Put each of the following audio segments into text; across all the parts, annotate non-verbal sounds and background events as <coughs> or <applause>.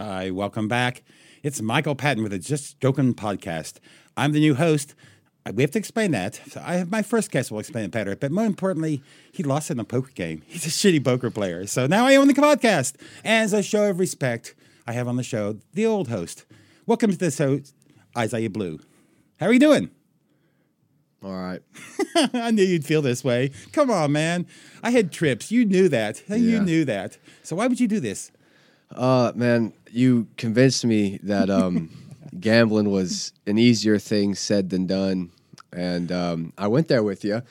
Hi, welcome back. It's Michael Patton with the Just Joking podcast. I'm the new host. Uh, We have to explain that. So I have my first guest will explain it better. But more importantly, he lost in a poker game. <laughs> He's a shitty poker player. So now I own the podcast. As a show of respect, I have on the show the old host. Welcome to this host, Isaiah Blue. How are you doing? All right. <laughs> I knew you'd feel this way. Come on, man. I had trips. You knew that. You knew that. So why would you do this? Uh, man, you convinced me that um, <laughs> gambling was an easier thing said than done, and um, I went there with you.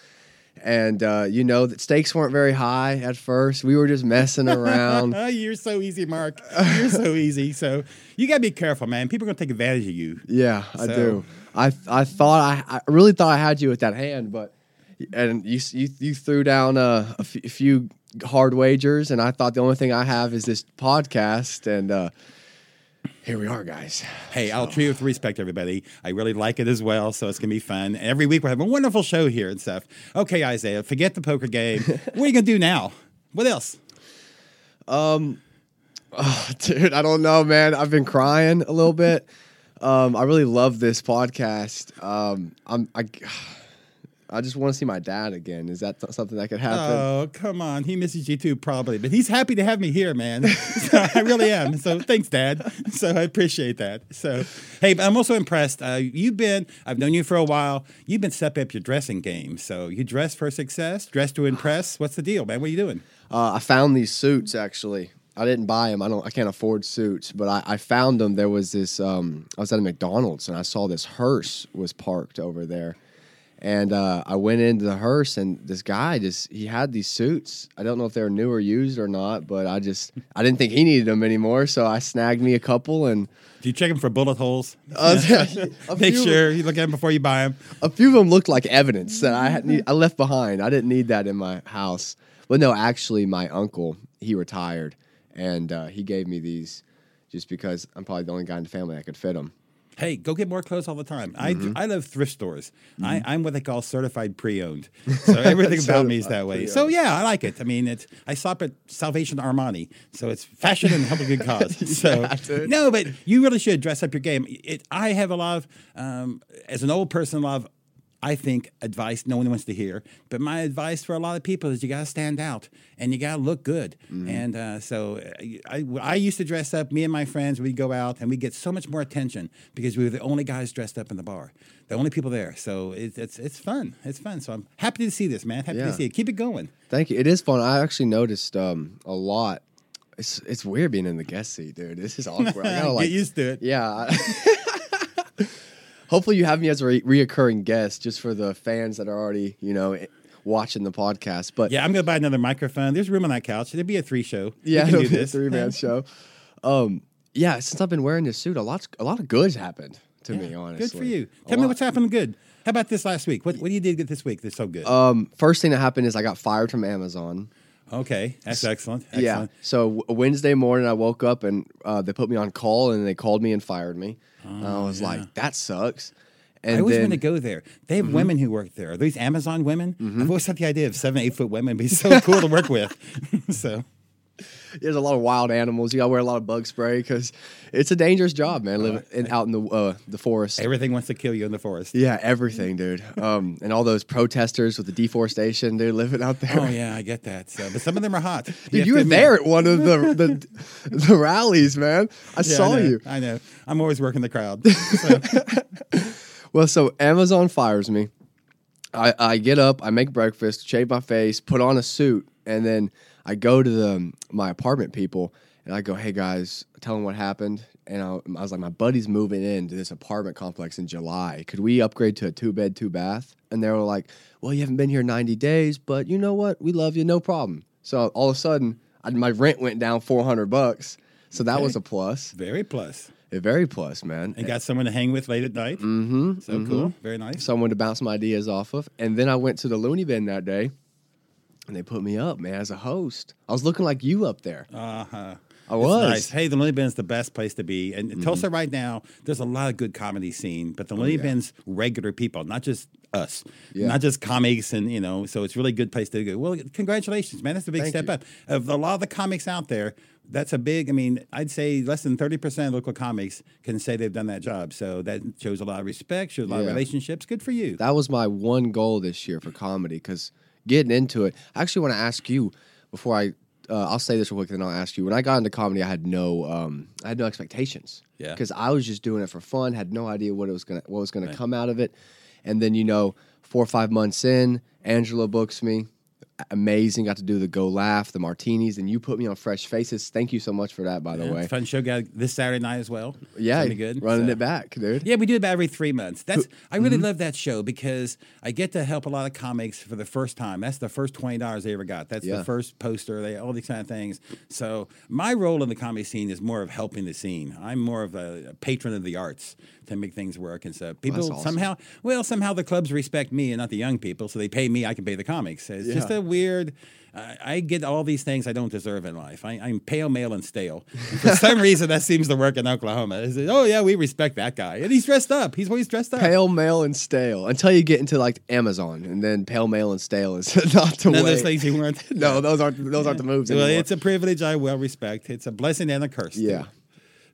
And uh, you know that stakes weren't very high at first. We were just messing around. Oh, <laughs> you're so easy, Mark. You're so easy. So you gotta be careful, man. People are gonna take advantage of you. yeah, I do. I I thought I, I really thought I had you with that hand, but and you you, you threw down a f- a few hard wagers, and I thought the only thing I have is this podcast, and uh, here we are, guys. Hey, I'll treat you with respect, everybody. I really like it as well, so it's gonna be fun. Every week we're having a wonderful show here and stuff. Okay, Isaiah, forget the poker game. <laughs> what are you gonna do now? What else? Um, oh, <sighs> dude, I don't know, man. I've been crying a little bit. Um, I really love this podcast. Um, I'm I, I just want to see my dad again. Is that th- something that could happen? Oh, come on. He misses you too, probably, but he's happy to have me here, man. <laughs> So I really am. So thanks, Dad. So I appreciate that. So, hey, but I'm also impressed. Uh, you've been, I've known you for a while. You've been stepping up your dressing game. So you dress for success, dress to impress. What's the deal, man? What are you doing? Uh, I found these suits actually. I didn't buy them. I don't. I can't afford suits, but I, I found them. There was this. Um, I was at a McDonald's and I saw this hearse was parked over there, and uh, I went into the hearse and this guy just he had these suits. I don't know if they were new or used or not, but I just I didn't think he needed them anymore, so I snagged me a couple and. Do you check them for bullet holes? <laughs> Uh, <laughs> Make sure you look at them before you buy them. a few of them looked like evidence that I had need, I left behind. I didn't need that in my house. But no, actually, my uncle he retired, and uh, he gave me these just because I'm probably the only guy in the family that could fit them. Hey, go get more clothes all the time. Mm-hmm. I, I love thrift stores. I, I'm what they call certified pre-owned. <laughs> So everything about me is that way. So yeah, I like it. I mean, it's I shop at Salvation Armani, so it's fashion and help a good <laughs> cause. So no, but you really should dress up your game. It, I have a lot of, um, as an old person, a lot of. I think advice no one wants to hear, but my advice for a lot of people is you got to stand out and you got to look good. And uh, so uh, I, I used to dress up. Me and my friends, we'd go out and we'd get so much more attention because we were the only guys dressed up in the bar, the only people there. So it, it's it's fun. It's fun. So I'm happy to see this, man. Happy to see it. Keep it going. Thank you. It is fun. I actually noticed um, a lot. It's it's weird being in the guest seat, dude. This is awkward. I gotta <laughs> like get used to it. Yeah. <laughs> Hopefully, you have me as a re- reoccurring guest, just for the fans that are already, you know, watching the podcast. But Yeah, I'm gonna buy another microphone. There's room on that couch. It'd be a three show. Yeah, <laughs> it'll do be a this. three man <laughs> show. Um, yeah, since I've been wearing this suit, a lot, a lot of good's happened to me. Honestly, Good for you. A Tell me lot. what's happened. good. How about this last week? What what you did this week that's so good? Um, first thing that happened is I got fired from Amazon. Okay, that's excellent. Yeah. So Wednesday morning, I woke up and uh, they put me on call and they called me and fired me. and I was like, that sucks. And I always then, want to go there. They have women who work there. Are these Amazon women? Mm-hmm. I've always thought the idea of seven, eight foot women be so cool to work with. <laughs> so There's a lot of wild animals. You got to wear a lot of bug spray because it's a dangerous job, man. Living in, out in the uh, the forest. everything wants to kill you in the forest. Yeah, everything, dude. Um, and all those protesters with the deforestation, they're living out there. Oh yeah, I get that. So, but some of them are hot. Dude, you to were there at one of the the, the rallies, man. I Yeah, saw I you. I know. I'm always working the crowd. <laughs> So, Well, so Amazon fires me. I, I get up, I make breakfast, shave my face, put on a suit, and then I go to the my apartment people and I go, "Hey guys, tell them what happened." And I, I was like, "My buddy's moving into this apartment complex in July. Could we upgrade to a two bed, two bath?" And they were like, "Well, you haven't been here ninety days, but you know what? We love you, no problem." So all of a sudden, I, my rent went down four hundred bucks. So that Okay. was a plus, very plus. a very plus, man. And got someone to hang with late at night. mm-hmm, So cool. Very nice. someone to bounce some ideas off of. And then I went to the loony Bin that day, and they put me up, man, as a host. I was looking like you up there. Uh huh. I was. Mm-hmm. Nice. Hey, the Looney Bin's the best place to be. And in Tulsa right now, there's a lot of good comedy scene, but the Looney Oh, yeah. Bin's regular people, not just us, Yeah. not just comics, and you know. So it's really a good place to go. Well, congratulations, man. That's a big Thank step you. up. Of a lot of the comics out there, that's a big. I mean, I'd say less than thirty percent of local comics can say they've done that job. So that shows a lot of respect, shows a lot of relationships. Good for you. That was my one goal this year for comedy because getting into it. I actually want to ask you before I. Uh, I'll say this real quick, then I'll ask you. When I got into comedy, I had no, um, I had no expectations. Yeah. Because I was just doing it for fun. Had no idea what it was gonna, what was gonna Right. come out of it. And then you know, four or five months in, Angela books me. Amazing. Got to do the Go Laugh, the Martinis, and you put me on Fresh Faces. Thank you so much for that, by the Yeah, way. fun show. guy this Saturday night as well. Yeah, It's good. running So- it back, dude. Yeah, we do it about every three months. That's I really Mm-hmm. love that show because I get to help a lot of comics for the first time. That's the first twenty dollars they ever got. That's Yeah. the first poster. They all these kind of things. So my role in the comedy scene is more of helping the scene. I'm more of a, a patron of the arts to make things work. And so people awesome. somehow, well, somehow the clubs respect me and not the young people, so they pay me. I can pay the comics. It's just a weird. I I get all these things I don't deserve in life. I, I'm pale, male, and stale. And for some <laughs> reason, that seems to work in Oklahoma. Is oh yeah, we respect that guy, and he's dressed up. He's always dressed up. Pale, male, and stale until you get into like Amazon, and then pale, male, and stale is <laughs> not the None way. those things you weren't. <laughs> no, those aren't those aren't the moves Well, anymore. it's a privilege I well respect. It's a blessing and a curse. too. yeah.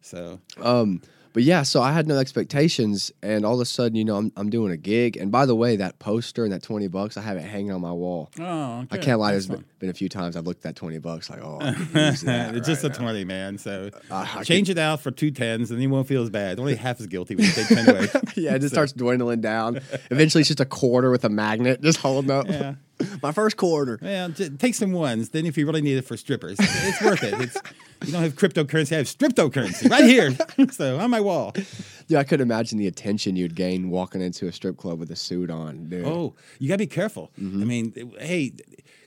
So Um, but yeah, so I had no expectations, and all of a sudden, you know, I'm I'm doing a gig, and by the way, that poster and that twenty bucks, I have it hanging on my wall. oh, okay. I can't lie. There's been, been a few times I've looked at that twenty bucks, like, oh, <laughs> could it's just right a now. twenty, man. So I change it out for two tens, and you won't feel as bad. Only <laughs> half as guilty when you take ten away. <laughs> yeah, it just starts dwindling down. Eventually, it's just a quarter with a magnet just holding up. Yeah. <laughs> My first quarter. Well, j- take some ones. Then, if you really need it for strippers, it's worth it. It's you don't have cryptocurrency. I have striptocurrency right here. <laughs> so on my wall. Yeah, I could imagine the attention you'd gain walking into a strip club with a suit on, dude. Oh, you gotta be careful. Mm-hmm. I mean, hey,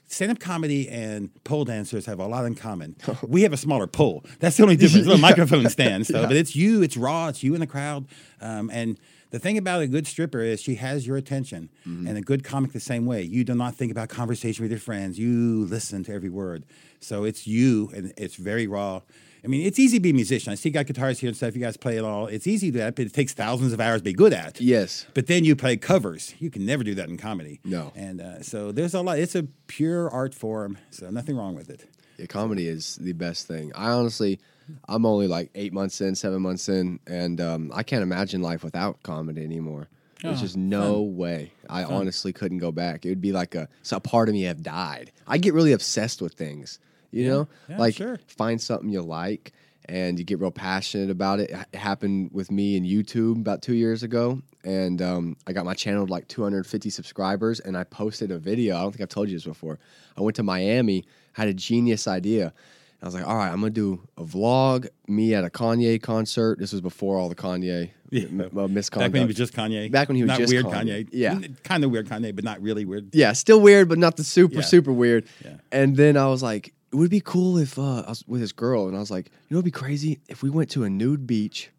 stand-up comedy and pole dancers have a lot in common. <laughs> we have a smaller pole. That's the only difference. Little microphone stand. So, but it's you. It's raw. It's you in the crowd. Um, and the thing about a good stripper is she has your attention, Mm-hmm. and a good comic the same way. You do not think about conversation with your friends. You listen to every word. So it's you, and it's very raw. I mean, it's easy to be a musician. I see you got guitars here and stuff. You guys play it all. It's easy to do that, but it takes thousands of hours to be good at. Yes. But then you play covers. You can never do that in comedy. No. And uh, so there's a lot. It's a pure art form. So nothing wrong with it. Yeah, comedy is the best thing. I honestly, I'm only like eight months in, seven months in, and um, I can't imagine life without comedy anymore. There's Oh, just no way. I honestly couldn't go back. It would be like a, so a part of me have died. I get really obsessed with things, you know, yeah, like sure. find something you like and you get real passionate about it. It happened with me and YouTube about two years ago, and um, I got my channel to like 250 subscribers, and I posted a video. I don't think I've told you this before. I went to Miami, had a genius idea. I was like, all right, I'm gonna do a vlog, me at a Kanye concert. This was before all the Kanye Yeah. uh, misconduct. Back when he was just Kanye. Back when he was not just weird Kanye. Kanye. Yeah. Kind of weird Kanye, but not really weird. yeah, still weird, but not the super Yeah. super weird. Yeah. And then I was like, it would be cool if uh, I was with this girl, and I was like, you know, it'd be crazy if we went to a nude beach,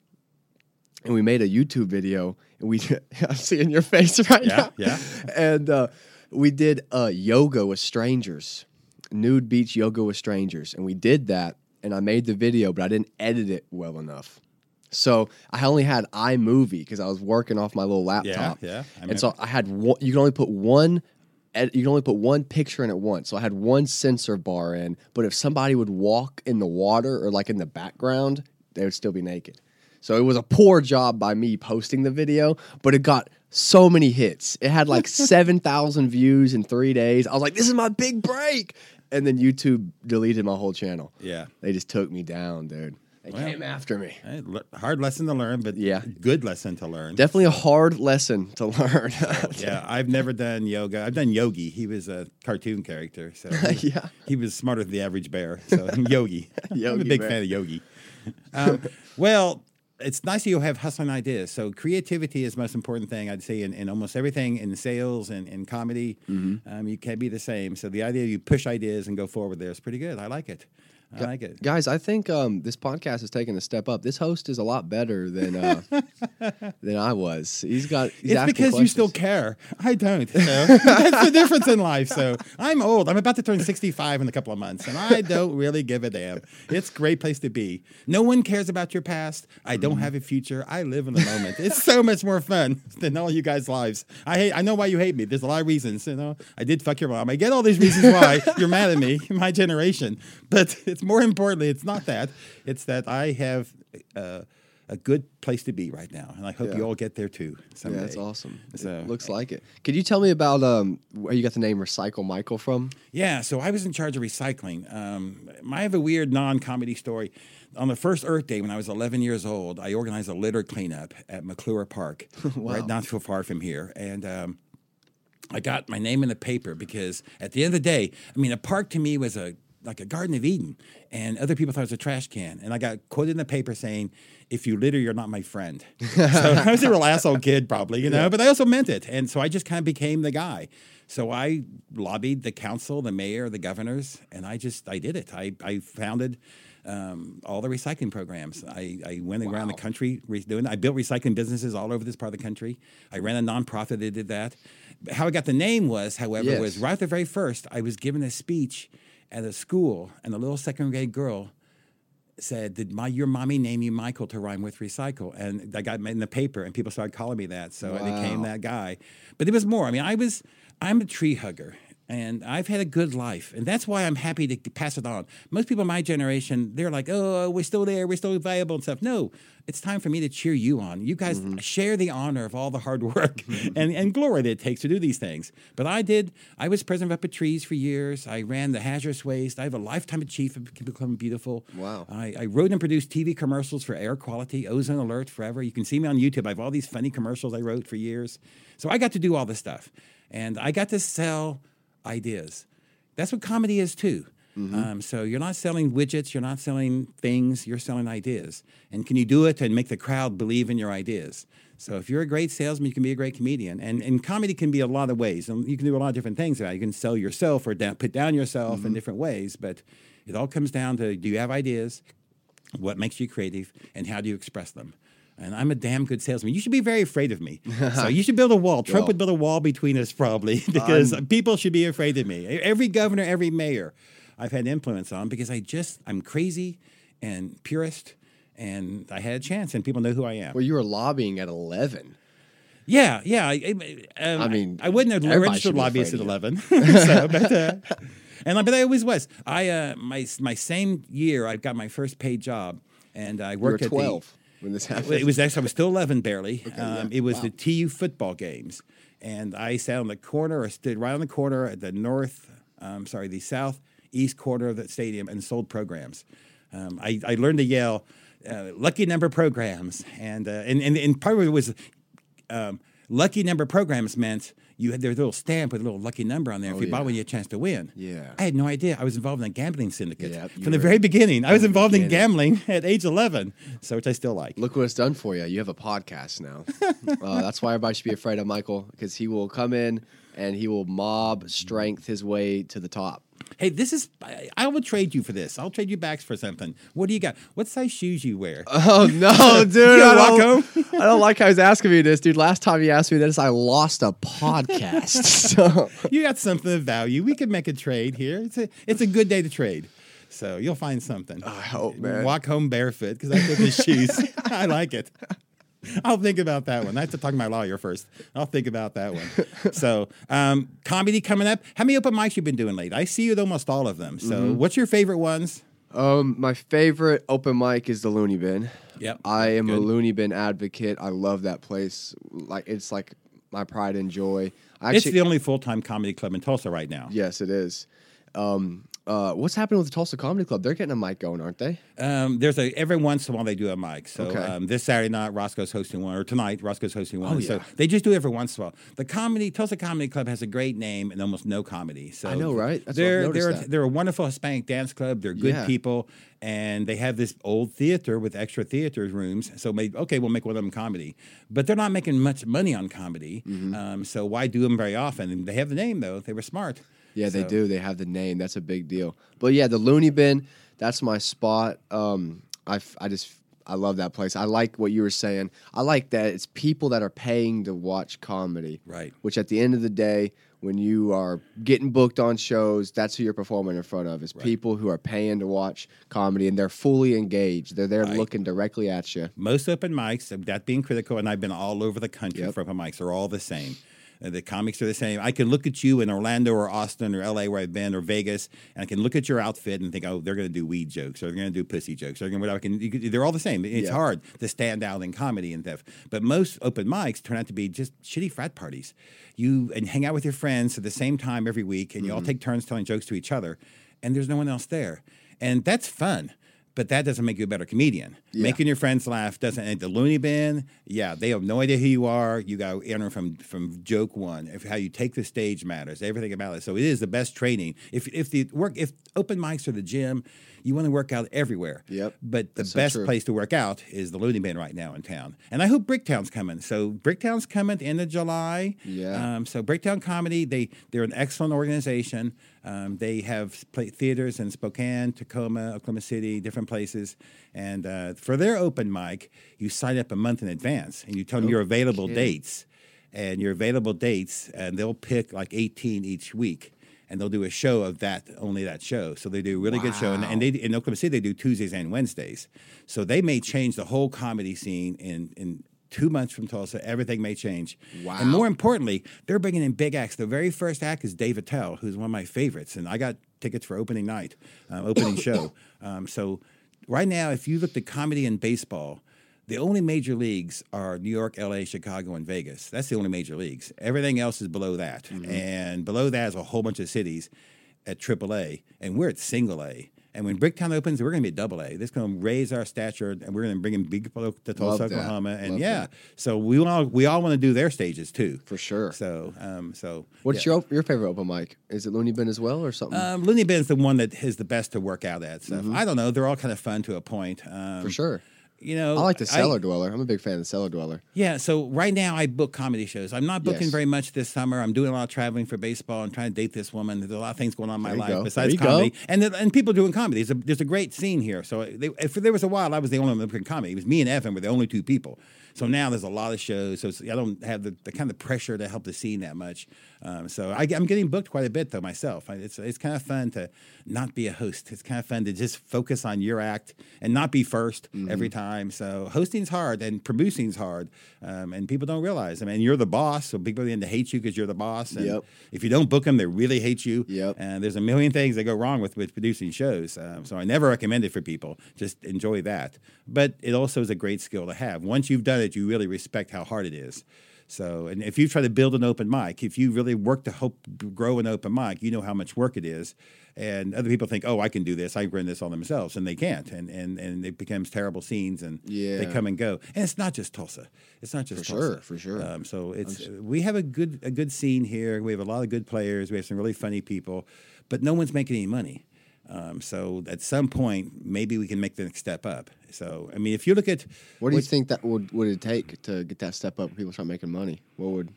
and we made a YouTube video, and we <laughs> I'm seeing your face <laughs> right Yeah, now, yeah. and uh, we did uh, yoga with strangers, nude beach yoga with strangers, and we did that, and I made the video, but I didn't edit it well enough. So I only had iMovie because I was working off my little laptop. yeah, I and so I had one. You can only put one. You can only put one picture in at once. So I had one sensor bar in. But if somebody would walk in the water or like in the background, they would still be naked. So it was a poor job by me posting the video, but it got so many hits. It had like <laughs> seven thousand views in three days. I was like, "This is my big break," and then YouTube deleted my whole channel. Yeah. They just took me down, dude. They Well, came after me. Hard lesson to learn, but Yeah. good lesson to learn. Definitely a hard lesson to <laughs> learn. <laughs> yeah, I've never done yoga. I've done Yogi. He was a cartoon character, so <laughs> he, Yeah. he was smarter than the average bear. So Yogi, I'm a big Bear. fan of Yogi. Um, well, it's nice that you have hustling ideas. So creativity is the most important thing I'd say in, in almost everything in sales and in comedy. Mm-hmm. Um, you can't be the same. So the idea you push ideas and go forward there is pretty good. I like it. I like it. Guys, I think um, this podcast has taken a step up. This host is a lot better than uh, <laughs> than I was. He's got. He's It's because you still care. I don't. <laughs> So that's the difference in life. So I'm old. I'm about to turn 65 in a couple of months, and I don't really give a damn. It's a great place to be. No one cares about your past. I don't Mm-hmm. have a future. I live in the moment. It's so much more fun than all you guys' lives. I hate. I know why you hate me. There's a lot of reasons. You know, I did fuck your mom. I get all these reasons why <laughs> you're mad at me, my generation. But it's it's more importantly, it's not that. It's that I have uh, a good place to be right now, and I hope Yeah. you all get there too someday. Yeah, that's awesome. So- it looks like it. Could you tell me about um, where you got the name Recycle Michael from? Yeah, so I was in charge of recycling. Um, I have a weird non-comedy story. On the first Earth Day, when I was 11 years old, I organized a litter cleanup at McClure Park, <laughs> right not so far from here, and. Um, I got my name in the paper because at the end of the day, I mean, a park to me was a like a Garden of Eden, and other people thought it was a trash can. And I got quoted in the paper saying, "If you litter, you're not my friend." <laughs> so I was a real asshole kid, probably, you know. But I also meant it, and so I just kind of became the guy. So I lobbied the council, the mayor, the governors, and I just I did it. I I founded. Um, all the recycling programs. I, I went around the country re- doing. I built recycling businesses all over this part of the country. I ran a nonprofit that did that. How I got the name was, however, was right at the very first. I was given a speech at a school, and a little second grade girl said, "Did my your mommy name you Michael to rhyme with recycle?" And I got in the paper, and people started calling me that, so I became that guy. But there was more. I mean, I was I'm a tree hugger. And I've had a good life, and that's why I'm happy to pass it on. Most people in my generation, they're like, "Oh, we're still there, we're still valuable and stuff." No, it's time for me to cheer you on. You guys mm-hmm. share the honor of all the hard work <laughs> <laughs> and, and glory that it takes to do these things. But I did. I was president of Up With Trees for years. I ran the hazardous waste. I have a lifetime achievement for becoming beautiful. Wow. I, I wrote and produced TV commercials for air quality, ozone alert forever. You can see me on YouTube. I have all these funny commercials I wrote for years. So I got to do all this stuff. And I got to sell ideas. That's what comedy is too. Um, so you're not selling widgets, you're not selling things, you're selling ideas. And can you do it and make the crowd believe in your ideas? So if you're a great salesman, you can be a great comedian. And, and comedy can be a lot of ways. And you can do a lot of different things. about it. You can sell yourself or down, put down yourself in different ways. But it all comes down to do you have ideas? What makes you creative? And how do you express them? And I'm a damn good salesman. You should be very afraid of me. <laughs> so you should build a wall. Trump Well. would build a wall between us probably <laughs> because people should be afraid of me. Every governor, every mayor, I've had influence on because I just I'm crazy and purist, and I had a chance, and people know who I am. Well, you were lobbying at 11. Yeah, yeah. I, I, um, I mean, I wouldn't have registered should be lobbyist at eleven. <laughs> so, but, uh, and I- but I always was. I uh, my my same year I got my first paid job, and I worked at 12 when this happened. it was actually I was still eleven barely. yeah. um, it was the TU football games, and I sat on the corner or stood right on the corner at the north. Um, sorry, the southeast corner of the stadium and sold programs. Um, I, I learned to yell uh, lucky number programs, and uh, and, and and part of it was um, lucky number programs meant you had their little stamp with a little lucky number on there. if you bought yeah. one, you had a chance to win. Yeah. I had no idea. I was involved in a gambling syndicate you from the very beginning. I was involved in gambling <laughs> at age 11, so which I still like. Look what it's done for you. You have a podcast now. <laughs> uh, that's why everybody should be afraid of Michael because he will come in and he will mob strength his way to the top. Hey, this is. I, will trade you for this. I'll trade you backs for something. What do you got? What size shoes you wear? <laughs> Oh no, <laughs> dude! I, don't, <laughs> I don't like how he's asking me this, dude. Last time he asked me this, I lost a podcast. so you got something of value. We could make a trade here. It's a it's a good day to trade. So you'll find something. I hope, man. Walk home barefoot because I took the shoes. I like it. <laughs> I'll think about that one. I have to talk to my lawyer first. I'll think about that one. So, um, comedy coming up. How many open mics you been doing late? I see you at almost all of them. So, Mm-hmm. what's your favorite ones? Um, my favorite open mic is the Looney Bin. Yep. I am a Good. Looney Bin advocate. I love that place. Like it's like my pride and joy. I it's the only full time comedy club in Tulsa right now. yes, it is. Um, uh, what's happening with the Tulsa Comedy Club? They're getting a mic going, aren't they? Um, there's a every once in a while they do a mic. So Okay. um, this Saturday night, Roscoe's hosting one, or tonight, Roscoe's hosting one. Oh, So yeah. they just do it every once in a while. The comedy Tulsa Comedy Club has a great name and almost no comedy. So I know, right? That's what I've they're noticed they're that. they're a wonderful Hispanic dance club. They're good Yeah. people, and they have this old theater with extra theater rooms. So maybe okay, we'll make one of them comedy, but they're not making much money on comedy. Mm-hmm. Um, so why do them very often? And they have the name though. They were smart. Yeah, they do. They have the name. That's a big deal. But yeah, the Looney Bin, that's my spot. Um, I, I just I love that place. I like what you were saying. I like that it's people that are paying to watch comedy. Right. Which at the end of the day, when you are getting booked on shows, that's who you're performing in front of. Is people who are paying to watch comedy and they're fully engaged. They're there Right. looking directly at you. most open mics, that being critical, and I've been all over the country Yep. for open mics, are all the same. Uh, the comics are the same. I can look at you in Orlando or Austin or LA where I've been or Vegas, and I can look at your outfit and think, oh, they're going to do weed jokes or they're going to do pussy jokes or they're going to can. Could, they're all the same. It's Yeah. hard to stand out in comedy and stuff. But most open mics turn out to be just shitty frat parties. You and hang out with your friends at the same time every week, and you Mm-hmm. all take turns telling jokes to each other, and there's no one else there, and that's fun. But that doesn't make you a better comedian. Yeah. Making your friends laugh doesn't. And the loony bin, yeah, they have no idea who you are. You got to enter from from joke one. If how you take the stage matters, everything about it. So it is the best training. If if the work if open mics are the gym, you want to work out everywhere. Yep. But the That's best true. place to work out is the Looney Bin right now in town. And I hope Bricktown's coming. So Bricktown's coming at the end of July. Yeah. Um, so Bricktown Comedy, they they're an excellent organization. Um, they have play, theaters in Spokane, Tacoma, Oklahoma City, different places. And uh, for their open mic, you sign up a month in advance and you tell them your available dates and your available dates, and they'll pick like 18 each week. And they'll do a show of that, only that show. So they do a really good show. And, and they, in Oklahoma City, they do Tuesdays and Wednesdays. So they may change the whole comedy scene in, in two months from Tulsa. Everything may change. Wow. And more importantly, they're bringing in big acts. The very first act is Dave Attell, who's one of my favorites. And I got tickets for opening night, uh, opening <laughs> show. Um, so right now, if you looked at comedy and baseball, the only major leagues are New York, LA, Chicago, and Vegas. That's the only major leagues. Everything else is below that. Mm-hmm. And below that is a whole bunch of cities at AAA. And we're at single A. And when Bricktown opens, we're going to be double A. This is going to raise our stature, and we're going to bring in big people to Tulsa. Oklahoma. And Love yeah, that. so we all we all want to do their stages too. For sure. So, um, so What's yeah. your your favorite open mic? Is it Looney Bin as well or something? Um, Looney Bin's the one that is the best to work out at stuff. I don't know. They're all kind of fun to a point. Um, Mm-hmm. For sure. You know, I like the Cellar Dweller. I'm a big fan of the Cellar Dweller. Yeah, so right now I book comedy shows. I'm not booking Yes. very much this summer. I'm doing a lot of traveling for baseball and trying to date this woman. There's a lot of things going on in my life go. besides comedy, go. and there- and people doing comedy. There's a, there's a great scene here. So they, if there was a while, I was the only one doing comedy. It was me and Evan were the only two people. So now there's a lot of shows. So I don't have the, the kind of pressure to help the scene that much. Um, so I, am getting booked quite a bit though myself. I, it's it's kind of fun to not be a host. It's kind of fun to just focus on your act and not be 1st Mm-hmm. every time. So hosting's hard and producing's hard, um, and people don't realize. I mean, you're the boss, so people begin to hate you because you're the boss. And Yep. if you don't book them, they really hate you. Yep. And there's a million things that go wrong with with producing shows. Um, so I never recommend it for people. Just enjoy that. But it also is a great skill to have. Once you've done it, you really respect how hard it is. So, and if you try to build an open mic, if you really work to hope grow an open mic, you know how much work it is. And other people think, oh, I can do this. I can run this all themselves, and they can't. And and and it becomes terrible scenes, and they come and go. And it's not just Tulsa. It's not just For Tulsa. sure, for sure. Um, so it's we have a good a good scene here. We have a lot of good players. We have some really funny people, but no one's making any money. Um, so at some point, maybe we can make the next step up. So I mean, if you look at What do you think that would would it take to get that step up? when People start making money. What would?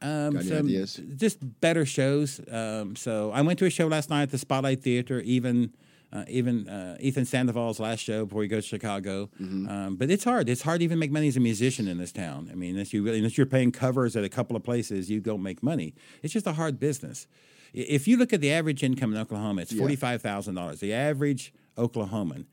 Um, Got some- ideas? Just better shows. Um, so I went to a show last night at the Spotlight Theater. Even uh, even uh, Ethan Sandoval's last show before he goes to Chicago. Mm-hmm. Um, but it's hard. It's hard to even make money as a musician in this town. I mean, unless you really, unless you're paying covers at a couple of places, you don't make money. It's just a hard business. If you look at the average income in Oklahoma, it's forty five thousand dollars. The average Oklahoman.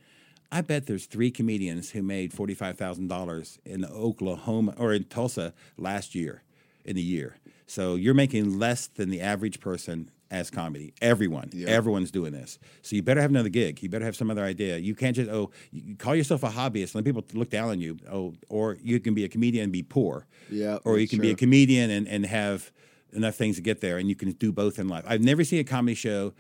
I bet there's three comedians who made forty five thousand dollars in Oklahoma or in Tulsa last year, in a year. So you're making less than the average person as comedy. Everyone, Yeah. everyone's doing this. So you better have another gig. You better have some other idea. You can't just oh, you call yourself a hobbyist. and Let people look down on you. Oh, or you can be a comedian and be poor. Yeah, Or you can be a comedian and, and have enough things to get there, and you can do both in life. I've never seen a comedy show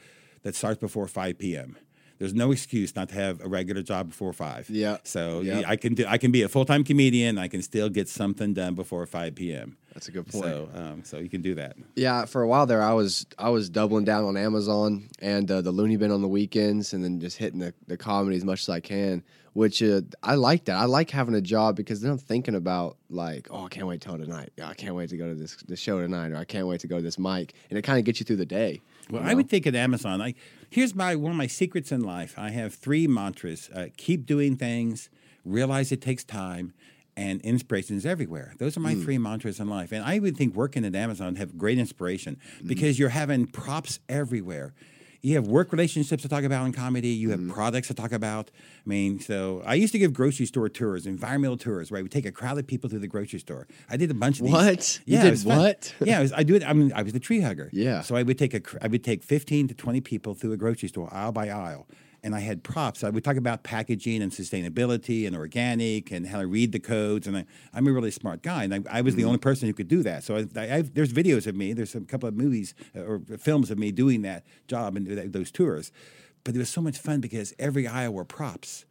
that starts before 5 p.m. There's no excuse not to have a regular job before five. Yeah. So Yeah. I can do. I can be a full time comedian. I can still get something done before 5 p.m. That's a good point. So, um, so you can do that. Yeah, for a while there, I was I was doubling down on Amazon and uh, the Looney Bin on the weekends, and then just hitting the, the comedy as much as I can. Which uh, I like that. I like having a job because then I'm thinking about like, oh, I can't wait till tonight. I can't wait to go to this this show tonight, or I can't wait to go to this mic, and it kind of gets you through the day. Well, you I would think at Amazon. Like, here's my one of my secrets in life. I have three mantras: uh, keep doing things, realize it takes time, and inspiration is everywhere. Those are my Hmm. three mantras in life. And I would think working at Amazon have great inspiration Hmm. because you're having props everywhere. You have work relationships to talk about in comedy. You have Mm-hmm. products to talk about. I mean, so I used to give grocery store tours, environmental tours, where We take a crowd of people through the grocery store. I did a bunch of these. What? You Yeah, did was fun. what? <laughs> yeah, I, was, I do it. I mean, I was the tree hugger. Yeah. So I would take a, I would take fifteen to twenty people through a grocery store, aisle by aisle, and I had props. I would talk about packaging and sustainability and organic and how to read the codes. And I, I'm a really smart guy, and I, I was the only person who could do that. So I, I, I've, there's videos of me. There's a couple of movies uh, or films of me doing that job and those tours. But it was so much fun because every aisle were props.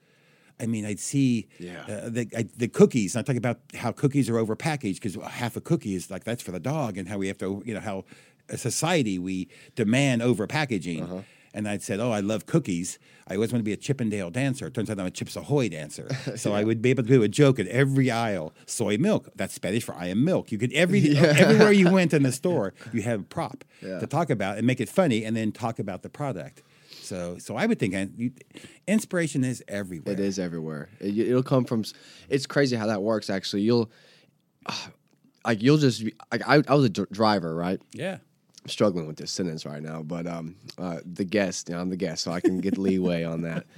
I mean, I'd see Yeah. uh, the, I, the cookies. I talk about how cookies are overpackaged because half a cookie is like that's for the dog, and how we have to, you know, how a society we demand over packaging. Uh-huh. And I'd said, "Oh, I love cookies. I always want to be a Chippendale dancer. It turns out I'm a Chips Ahoy dancer. <laughs> So I would be able to do a joke at every aisle. Soy milk. That's Spanish for I am milk. You could every <laughs> everywhere you went in the store, you have a prop Yeah. to talk about and make it funny, and then talk about the product. So, so I would think you, inspiration is everywhere. It is everywhere. It, it'll come from. It's crazy how that works. Actually, you'll ah, like you'll just be- like I, I was a dr- driver, right? Yeah. I'm struggling with this sentence right now, but um, uh, the guest, you know, I'm the guest, so I can get leeway on that. <laughs>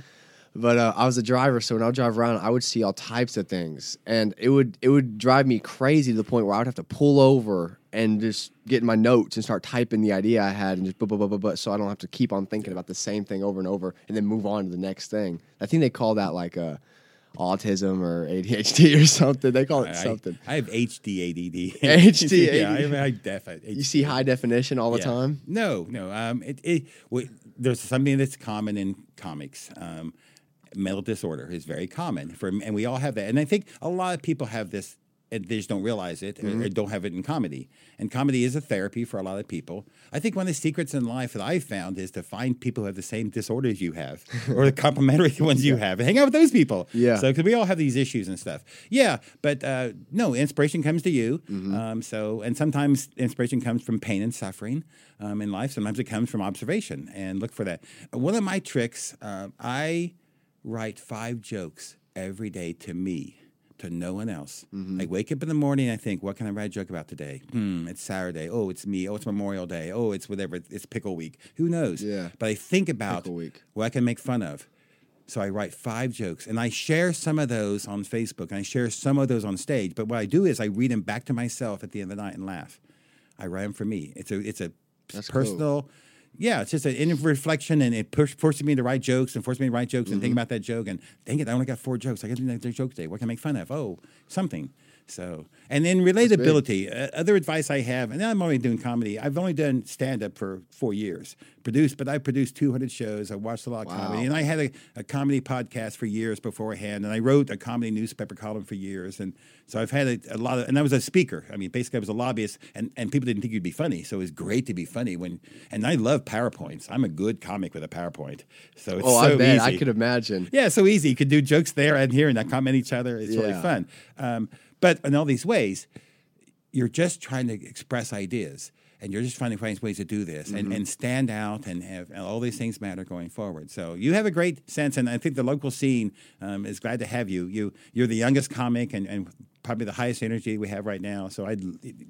But uh, I was a driver, so when I would drive around, I would see all types of things, and it would it would drive me crazy to the point where I would have to pull over and just get in my notes and start typing the idea I had, and just blah blah blah blah blah, so I don't have to keep on thinking about the same thing over and over, and then move on to the next thing. I think they call that like uh, autism or ADHD <laughs> or something. They call it I- something. I, have HD ADD. HD yeah, I high def. You see high definition all the Yeah. time. No, no. Um, it, it, there's something that's common in comics. Um, mental disorder is very common for, and we all have that. And I think a lot of people have this, and they just don't realize it, or- or, don't have it in comedy. And comedy is a therapy for a lot of people. I think one of the secrets in life that I've found is to find people who have the same disorders you have, <laughs> or the complementary <laughs> ones you have, and hang out with those people. Yeah. So because we all have these issues and stuff. Yeah, but uh, no, inspiration comes to you. Mm-hmm. Um, so, and sometimes inspiration comes from pain and suffering um, in life. Sometimes it comes from observation, and look for that. One of my tricks, uh, I write five jokes every day to me. To no one else. Mm-hmm. I wake up in the morning. I think, what can I write a joke about today? Hmm, it's Saturday. Oh, it's me. Oh, it's Memorial Day. Oh, it's whatever. It's pickle week. Who knows? Yeah. But I think about what I can make fun of. So I write five jokes and I share some of those on Facebook and I share some of those on stage. But what I do is I read them back to myself at the end of the night and laugh. I write them for me. It's a it's a That's cool. Yeah, it's just an inner reflection, and it push, forces me to write jokes, and forces me to write jokes, and Mm-hmm. think about that joke. And dang it, I only got four jokes. I got to another joke today. What can I make fun of? Oh, something. So, and then relatability. Uh, other advice I have, and I'm only doing comedy. I've only done stand up for four years, produced, but I produced 200 shows. I watched a lot of comedy, and I had a, a comedy podcast for years beforehand, and I wrote a comedy newspaper column for years, and so I've had a, a lot of, and I was a speaker. I mean, basically, I was a lobbyist, and, and people didn't think you'd be funny, so it was great to be funny when, and I love PowerPoints. I'm a good comic with a PowerPoint, so it's Oh, so I bet easy. I could imagine. Yeah, so easy. You could do jokes there and here and not comment each other. It's really fun. Um, but in all these ways, you're just trying to express ideas and you're just trying to find ways to do this and, and stand out and have and all these things matter going forward. So you have a great sense, and I think the local scene um, is glad to have you. You you're the youngest comic and, and probably the highest energy we have right now. So I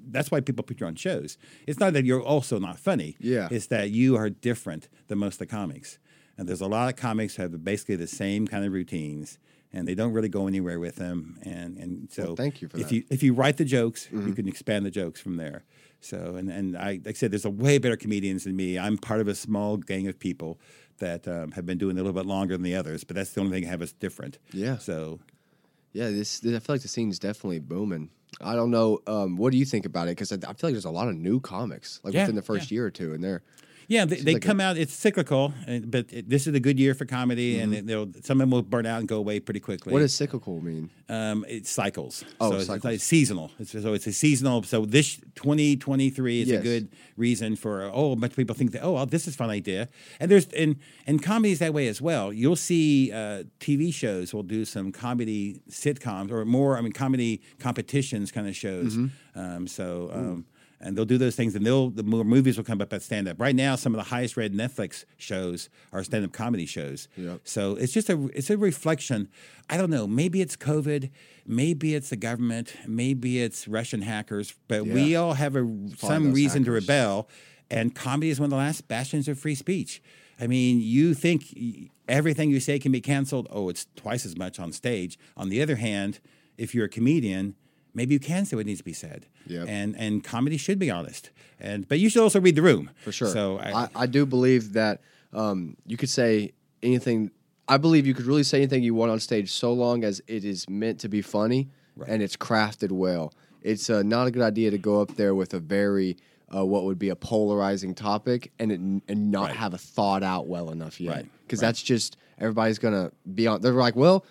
that's why people put you on shows. It's not that you're also not funny. Yeah. It's that you are different than most of the comics. And there's a lot of comics who have basically the same kind of routines, and they don't really go anywhere with them. And and so Well, thank you for if that. you if you write the jokes, you can expand the jokes from there. So and and I like I said, there's a way better comedians than me. I'm part of a small gang of people that um, have been doing it a little bit longer than the others, but that's the only thing that have us different. Yeah. So Yeah, this, this I feel like the scene's definitely booming. I don't know. Um, what do you think about it? Because I, I feel like there's a lot of new comics like Yeah, within the first year or two, and they're Yeah, they, they like a- come out. It's cyclical, but it, this is a good year for comedy, and it, they'll, some of them will burn out and go away pretty quickly. what does cyclical mean? Um, it cycles. Oh, so it's, cycles. it's like seasonal. It's, so it's a seasonal. So this 2023 is Yes. a good reason for oh, a bunch of people think that oh, well, this is a fun idea. And there's and and comedy is that way as well. You'll see uh, TV shows will do some comedy sitcoms or more. I mean, comedy competitions kind of shows. Mm-hmm. Um, so. Um, and they'll do those things, and they'll the more movies will come up at stand up. Right now, some of the highest rated Netflix shows are stand up comedy shows. Yep. So it's just a it's a reflection. I don't know. Maybe it's COVID. Maybe it's the government. Maybe it's Russian hackers. But we all have a some reason to rebel. And comedy is one of the last bastions of free speech. I mean, you think everything you say can be canceled. Oh, it's twice as much on stage. On the other hand, if you're a comedian, maybe you can say what needs to be said. Yep. And and comedy should be honest. And but you should also read the room For sure. So I, I do believe that um, you could say anything. I believe you could really say anything you want on stage so long as it is meant to be funny and it's crafted well. It's uh, not a good idea to go up there with a very uh, what would be a polarizing topic and it, and not Right. have a thought out well enough yet. Right, Because right. that's just everybody's gonna be on. They're like, well,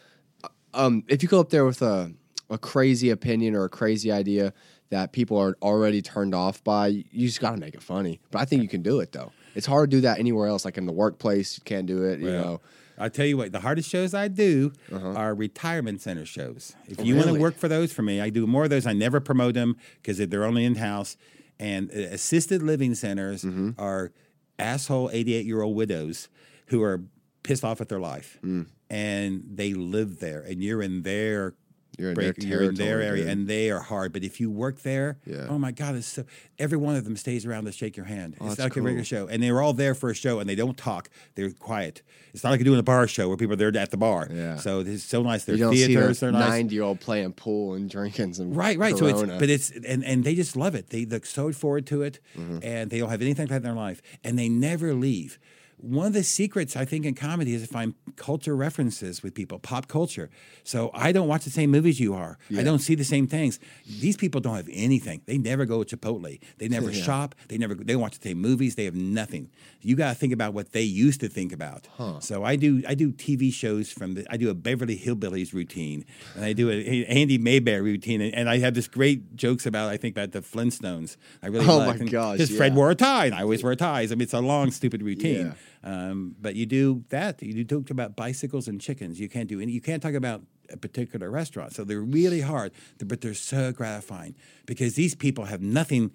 um, if you go up there with a, a crazy opinion or a crazy idea that people are already turned off by, you just got to make it funny. But I think you can do it though. It's hard to do that anywhere else, like in the workplace. You can't do it. You Well, know, I'll tell you what, the hardest shows I do are retirement center shows. If Oh, you want to work for those for me, I do more of those. I never promote them because they're only in house. And uh, assisted living centers Mm-hmm. are asshole 88 year old widows who are pissed off at their life. Mm. And they live there, and you're in their You're in their you're in their area, dude. and they are hard. But if you work there, Yeah. oh my God, it's so every one of them stays around to shake your hand. it's Oh, that's like a regular show, and they're all there for a show, and they don't talk. They're quiet. It's not like you're doing a bar show where people are there at the bar. Yeah. So it's so nice. They're you don't see theaters. They're nice. ninety year old playing pool and drinking some Right, right. So it's but it's and and they just love it. They look so forward to it, Mm-hmm. and they don't have anything like that in their life, and they never leave. One of the secrets I think in comedy is to find culture references with people, pop culture. So I don't watch the same movies you are. I don't see the same things. These people don't have anything. They never go to Chipotle. They never <laughs> Yeah. shop. They never they watch the same movies. They have nothing. You got to think about what they used to think about. So I do I do TV shows from the I do a Beverly Hillbillies routine and I do a Andy Mayberry routine and, and I have this great jokes about I think about the Flintstones. I really Oh my gosh, because Fred wore a tie and I always wear ties. I mean it's a long stupid routine. Yeah. Um, but you do that. You do talk about bicycles and chickens. You can't do any. You can't talk about a particular restaurant. So they're really hard, but they're so gratifying because these people have nothing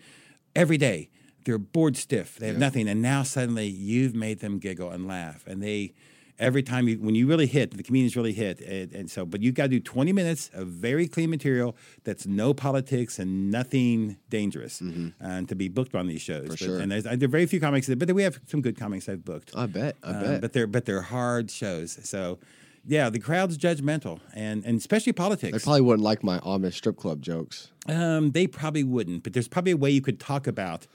every day. They're bored stiff. They have nothing, and now suddenly you've made them giggle and laugh, and they. Every time you, when you really hit, the comedians really hit, and, and so, but you got to do 20 minutes of very clean material that's no politics and nothing dangerous, and to be booked on these shows. But- sure. And there's, there are very few comics, that- but we have some good comics I've booked. I bet. I Uh, bet. but they're but they're hard shows. So yeah, the crowd's judgmental, and and especially politics. they probably wouldn't like my Amish strip club jokes. um, they probably wouldn't. But there's probably a way you could talk about.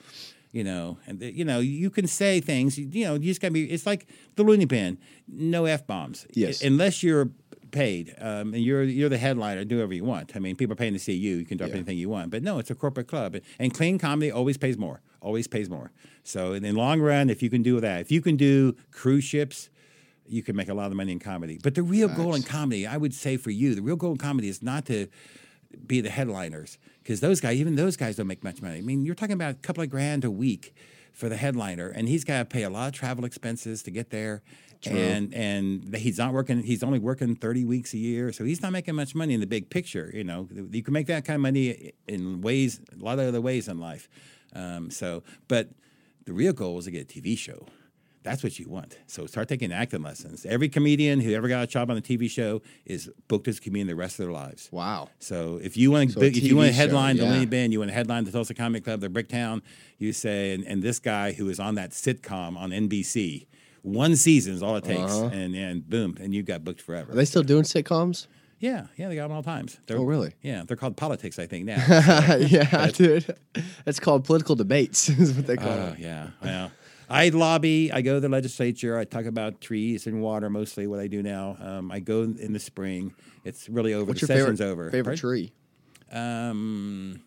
You know, and the, you know, you can say things. You, you know, you just gotta be. It's like the Looney bin. No f bombs. Yes. Unless you're paid, um, and you're you're the headliner. Do whatever you want. I mean, people are paying to see you. You can drop Yeah. anything you want. But no, it's a corporate club, and clean comedy always pays more. Always pays more. So in the long run, if you can do that, if you can do cruise ships, you can make a lot of money in comedy. But the real goal in comedy, I would say for you, the real goal in comedy is not to be the headliners because those guys, even those guys, don't make much money. I mean, you're talking about a couple of grand a week for the headliner, and he's got to pay a lot of travel expenses to get there. And and he's not working. He's only working thirty weeks a year, so he's not making much money in the big picture. You know, you can make that kind of money in ways, a lot of other ways in life. Um, so, but the real goal is to get a TV show. That's what you want. So start taking acting lessons. Every comedian who ever got a job on a TV show is booked as a comedian the rest of their lives. Wow. So if you want to, So if you want to show, headline the yeah. Lenny Bin, you want to headline the Tulsa Comic Club, the Bricktown, you say, and, and this guy who is on that sitcom on NBC, one season is all it takes, Uh-huh. and and boom, and you got booked forever. Are they still doing sitcoms? yeah, yeah, they got them all times. They're, Oh, really? Yeah, they're called politics, I think now. <laughs> yeah, dude. It's called political debates. <laughs> Is what they call Oh it. yeah, well, I lobby. I go to the legislature. I talk about trees and water, mostly what I do now. Um, I go in the spring. It's really over. What's the your session's favorite over. favorite Pardon? tree? Um,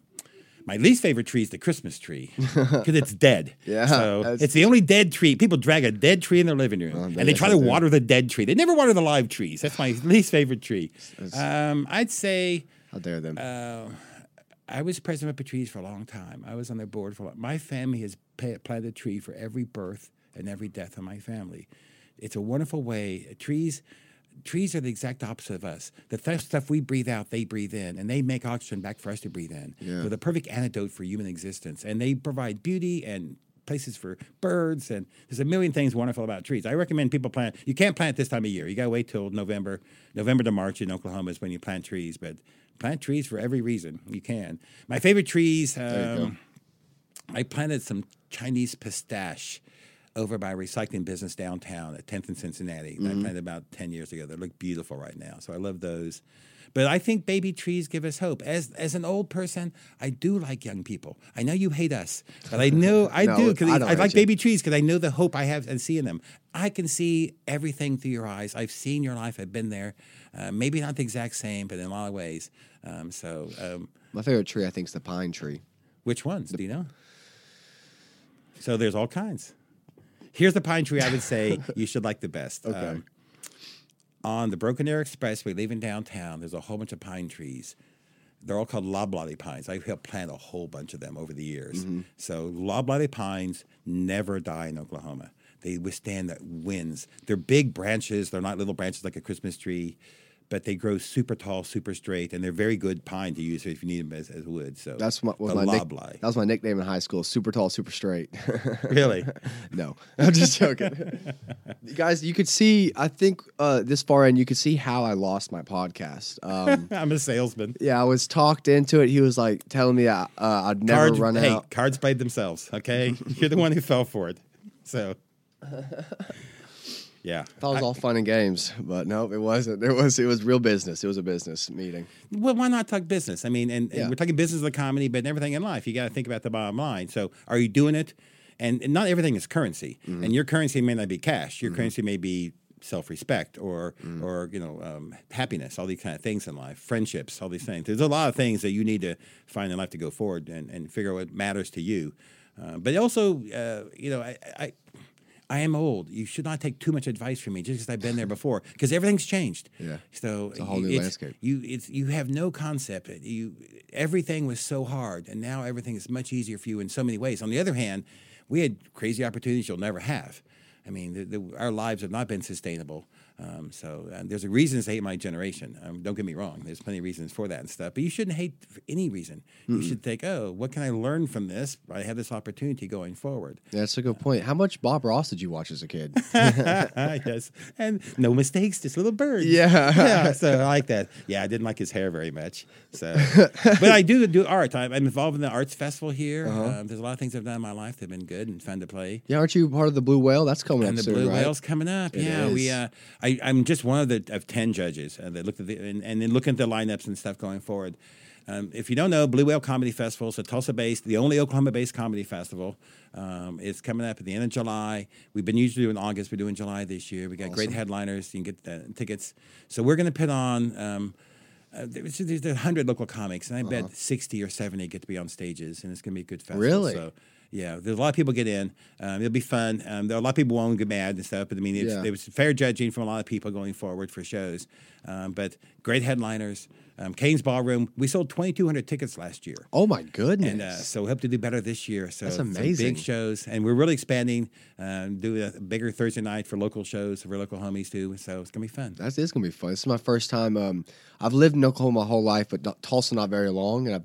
my least favorite tree is the Christmas tree <laughs> because it's dead. Yeah, so that's- it's the only dead tree. People drag a dead tree in their living room and they try to do. water the dead tree. They never water the live trees. That's my <laughs> least favorite tree. Um, I'd say. How dare them? Uh, I was president of Patrice for a long time. I was on their board for a long My family has planted a tree for every birth and every death in my family. It's a wonderful way. Trees, trees are the exact opposite of us. The th- stuff we breathe out, they breathe in, and they make oxygen back for us to breathe in. Yeah. They're the perfect antidote for human existence, and they provide beauty and places for birds and there's a million things wonderful about trees. I recommend people plant. You can't plant this time of year. You got to wait till November, November to March in Oklahoma is when you plant trees, but plant trees for every reason you can. My favorite trees. There you go. Um, I planted some Chinese pistache over by a recycling business downtown at 10th and Cincinnati. that I planted about 10 years ago. They look beautiful right now. So I love those. But I think baby trees give us hope. As as an old person, I do like young people. I know you hate us, but I know <laughs> I No, do because I I, like you. baby trees because I know the hope I have and see in them. I can see everything through your eyes. I've seen your life. I've been there. Uh, maybe not the exact same, but in a lot of ways. Um, so, um, My favorite tree, I think, is the pine tree. which ones The, do you know? So there's all kinds. Here's the pine tree I would say <laughs> you should like the best. Um, Okay. on the Broken Arrow Expressway, leaving downtown, there's a whole bunch of pine trees. They're all called loblolly pines. I've helped plant a whole bunch of them over the years. So loblolly pines never die in Oklahoma. They withstand the winds. They're big branches. They're not little branches like a Christmas tree, but they grow super tall, super straight, and they're very good pine to use if you need them as, as wood. So That's my, was my nick- that was my nickname in high school. Super tall, super straight. <laughs> really? no, <laughs> I'm just joking. <laughs> you guys, you could see. I think uh, this far in, you could see how I lost my podcast. Um, I'm a salesman. yeah, I was talked into it. He was like telling me I, uh, I'd never cards, run hey, out. cards played themselves. Okay, you're the one who fell for it. So, yeah. That was I- all fun and games, but no, it wasn't. It was it was real business. It was a business meeting. well, why not talk business? I mean, and, and Yeah. we're talking business of the comedy, but in everything in life, you got to think about the bottom line. So, are you doing it? And, and not everything is currency, Mm-hmm. and your currency may not be cash. Your currency may be self-respect or Mm. or you know um, happiness all these kind of things in life friendships all these things there's a lot of things that you need to find in life to go forward and, and figure out what matters to you uh, but also uh, you know I, I I am old. You should not take too much advice from me just because I've been there <laughs> before, because everything's changed. Yeah. So it's a whole new it's- landscape. You it's you have no concept. You everything was so hard, and now everything is much easier for you in so many ways. On the other hand, we had crazy opportunities you'll never have. I mean, the, the, our lives have not been sustainable. Um, so there's a reason to hate my generation. Um, don't get me wrong. There's plenty of reasons for that and stuff. But you shouldn't hate for any reason. You should think, oh, what can I learn from this? I have this opportunity going forward. That's a good point. How much Bob Ross did you watch as a kid? <laughs> yes, and no mistakes, just little birds. Yeah. yeah. So I like that. Yeah, I didn't like his hair very much. So, but I do do art. I'm, I'm involved in the arts festival here. Uh-huh. Um, there's a lot of things I've done in my life that've been good and fun to play. yeah, aren't you part of the Blue Whale? That's coming And up the soon, blue right? whale's coming up. It yeah, we. Uh, I, I'm just one of the of ten judges uh, that looked at the and, and then looking at the lineups and stuff going forward. Um, if you don't know, Blue Whale Comedy Festival is a Tulsa-based, the only Oklahoma-based comedy festival. Um, it's coming up at the end of July. We've been usually doing August. We're doing July this year. We got great headliners. You can get the tickets. So we're going to put on. Um, uh, there's, there's 100 local comics, and I bet 60 or 70 get to be on stages, and it's going to be a good festival. Really? So, yeah, there's a lot of people get in. Um, it'll be fun. Um, there are a lot of people won't get mad and stuff, but I mean, it's, Yeah. there was fair judging from a lot of people going forward for shows. Um, but great headliners. Um, Cain's Ballroom. We sold 2,200 tickets last year. Oh my goodness! And uh, so we hope to do better this year. So That's amazing. big shows, and we're really expanding. Um, do a bigger Thursday night for local shows for local homies too. So it's gonna be fun. That is gonna be fun. This is my first time. Um, I've lived in Oklahoma my whole life, but not, Tulsa not very long, and I,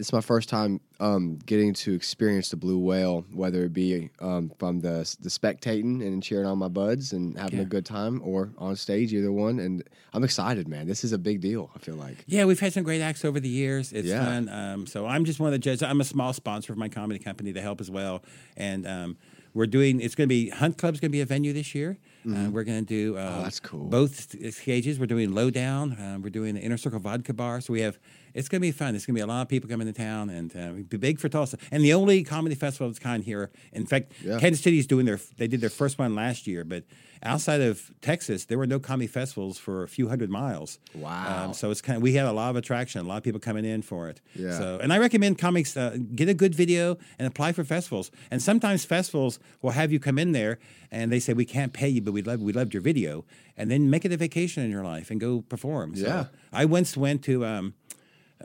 this is my first time um, getting to experience the blue whale, whether it be um, from the the spectating and cheering on my buds and having Yeah. a good time, or on stage, either one. And I'm excited, man. This is a big deal. I feel like. Yeah, we've had some great acts over the years. It's Yeah. fun. Um, so I'm just one of the judges. I'm a small sponsor of my comedy company to help as well. And um, we're doing. It's going to be Hunt Club's going to be a venue this year. Uh, we're going to do. Uh, Mm-hmm. Oh, that's cool. Both st- stages. We're doing Lowdown. Um, we're doing the Inner Circle Vodka Bar. So we have. It's going to be fun. It's going to be a lot of people coming to town, and uh, be big for Tulsa. And the only comedy festival of its kind here. In fact, Yeah. Kansas City's doing their. They did their first one last year, but outside of Texas, there were no comedy festivals for a few hundred miles. Wow. Um, so it's kind of we had a lot of attraction, a lot of people coming in for it. Yeah. So and I recommend comics uh, get a good video and apply for festivals. And sometimes festivals will have you come in there and they say we can't pay you, but we love we loved your video, and then make it a vacation in your life and go perform. So Yeah. I once went to um,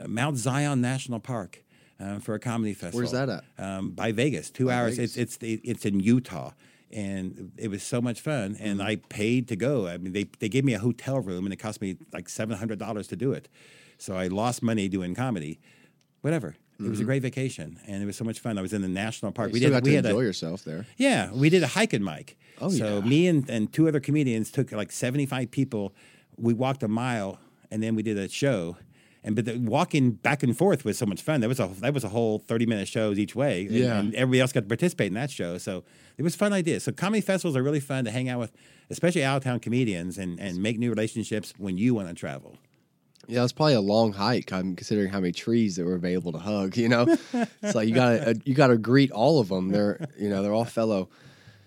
Mount Zion National Park. Uh, for a comedy festival, Where's that at? Um, by Vegas, two By hours. Vegas. It's it's it's in Utah, and it was so much fun. And Mm-hmm. I paid to go. I mean, they they gave me a hotel room, and it cost me like seven hundred dollars to do it. So I lost money doing comedy. Whatever. It was a great vacation, and it was so much fun. I was in the national park. Mm-hmm. You still got we to had enjoy a, yourself there. yeah, we did a hike and Mike. Oh, so yeah. me and, and two other comedians took like 75 people. We walked a mile and then we did a show. And but the, walking back and forth was so much fun. That was a that was a whole thirty minute shows each way. And, Yeah. and everybody else got to participate in that show. So it was fun ideas. So comedy festivals are really fun to hang out with, especially out of town comedians, and and make new relationships when you want to travel. Yeah, it's probably a long hike. I'm considering how many trees that were available to hug. You know, it's like you gotta uh, you gotta greet all of them. They're you know they're all fellow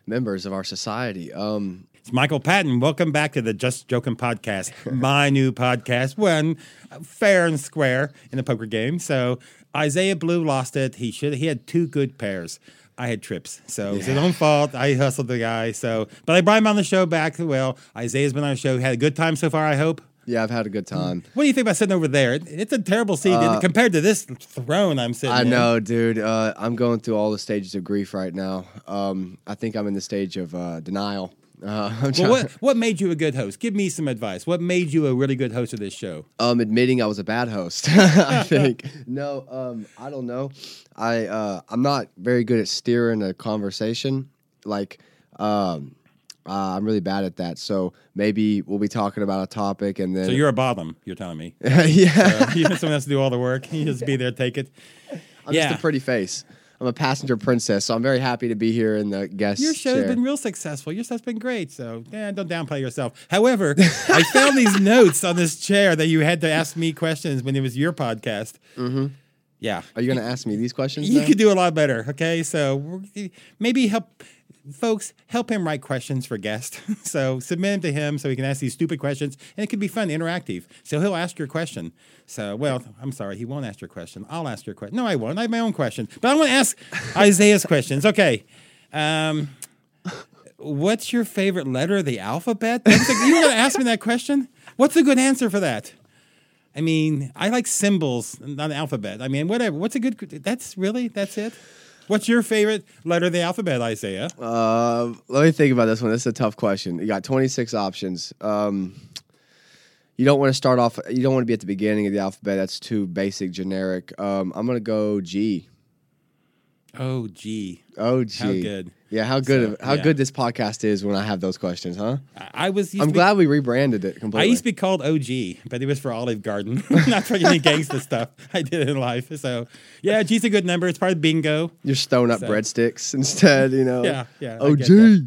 members of our society. Um, It's Michael Patton. Welcome back to the Just Joking podcast, <laughs> my new podcast. One fair and square in the poker game. So Isaiah Blue lost it. He should. He had two good pairs. I had trips, so it's his own fault. I hustled the guy. So, but I brought him on the show back. Well, Isaiah's been on the show. Had a good time so far. I hope. yeah, I've had a good time. What do you think about sitting over there? It's a terrible seat compared to this throne I'm sitting. I in. know, dude. Uh, I'm going through all the stages of grief right now. Um, I think I'm in the stage of uh, denial. Uh, <laughs> Well, what what made you a good host? Give me some advice. What made you a really good host of this show? um, admitting I was a bad host. <laughs> I think no, um, I don't know. I uh, I'm not very good at steering a conversation. Like, um, uh, I'm really bad at that. So maybe we'll be talking about a topic, and then So you're a bottom. You're telling me. <laughs> yeah, Uh, you want someone else to do all the work. You just be there, take it. I'm yeah. just a pretty face. I'm a passenger princess, so I'm very happy to be here in the guest Your show's chair. been real successful. Your stuff's been great. So, yeah, don't downplay yourself. However, I found these <laughs> notes on this chair that you had to ask me questions when it was your podcast. Mm-hmm. Yeah. Are you going to ask me these questions? You now? could do a lot better. Okay. So, maybe help folks help him write questions for guests. <laughs> so, submit them to him so he can ask these stupid questions. And it could be fun, interactive. So, he'll ask your question. So, well, I'm sorry, he won't ask your question. I'll ask your question. No, I won't. I have my own question. But I want to ask <laughs> Isaiah's questions. Okay. Um, what's your favorite letter of the alphabet? A- you going to ask me that question? What's a good answer for that? I mean, I like symbols, not alphabet. I mean, whatever. What's a good? That's really that's it. What's your favorite letter of the alphabet, Isaiah? Uh, let me think about this one. This is a tough question. You got 26 options. Um, you don't want to start off. You don't want to be at the beginning of the alphabet. That's too basic, generic. Um, I'm gonna go G. Oh, G. Oh, G. how good. Yeah, how good? So, how yeah. good this podcast is when I have those questions, huh? I, I was. I'm be- glad we rebranded it completely. I used to be called OG, but it was for Olive Garden, <laughs> not for any gangsta stuff <laughs> I did in life. So, yeah, G's a good number. It's part of bingo. You're stone up So- breadsticks instead. You know. Yeah, yeah, I get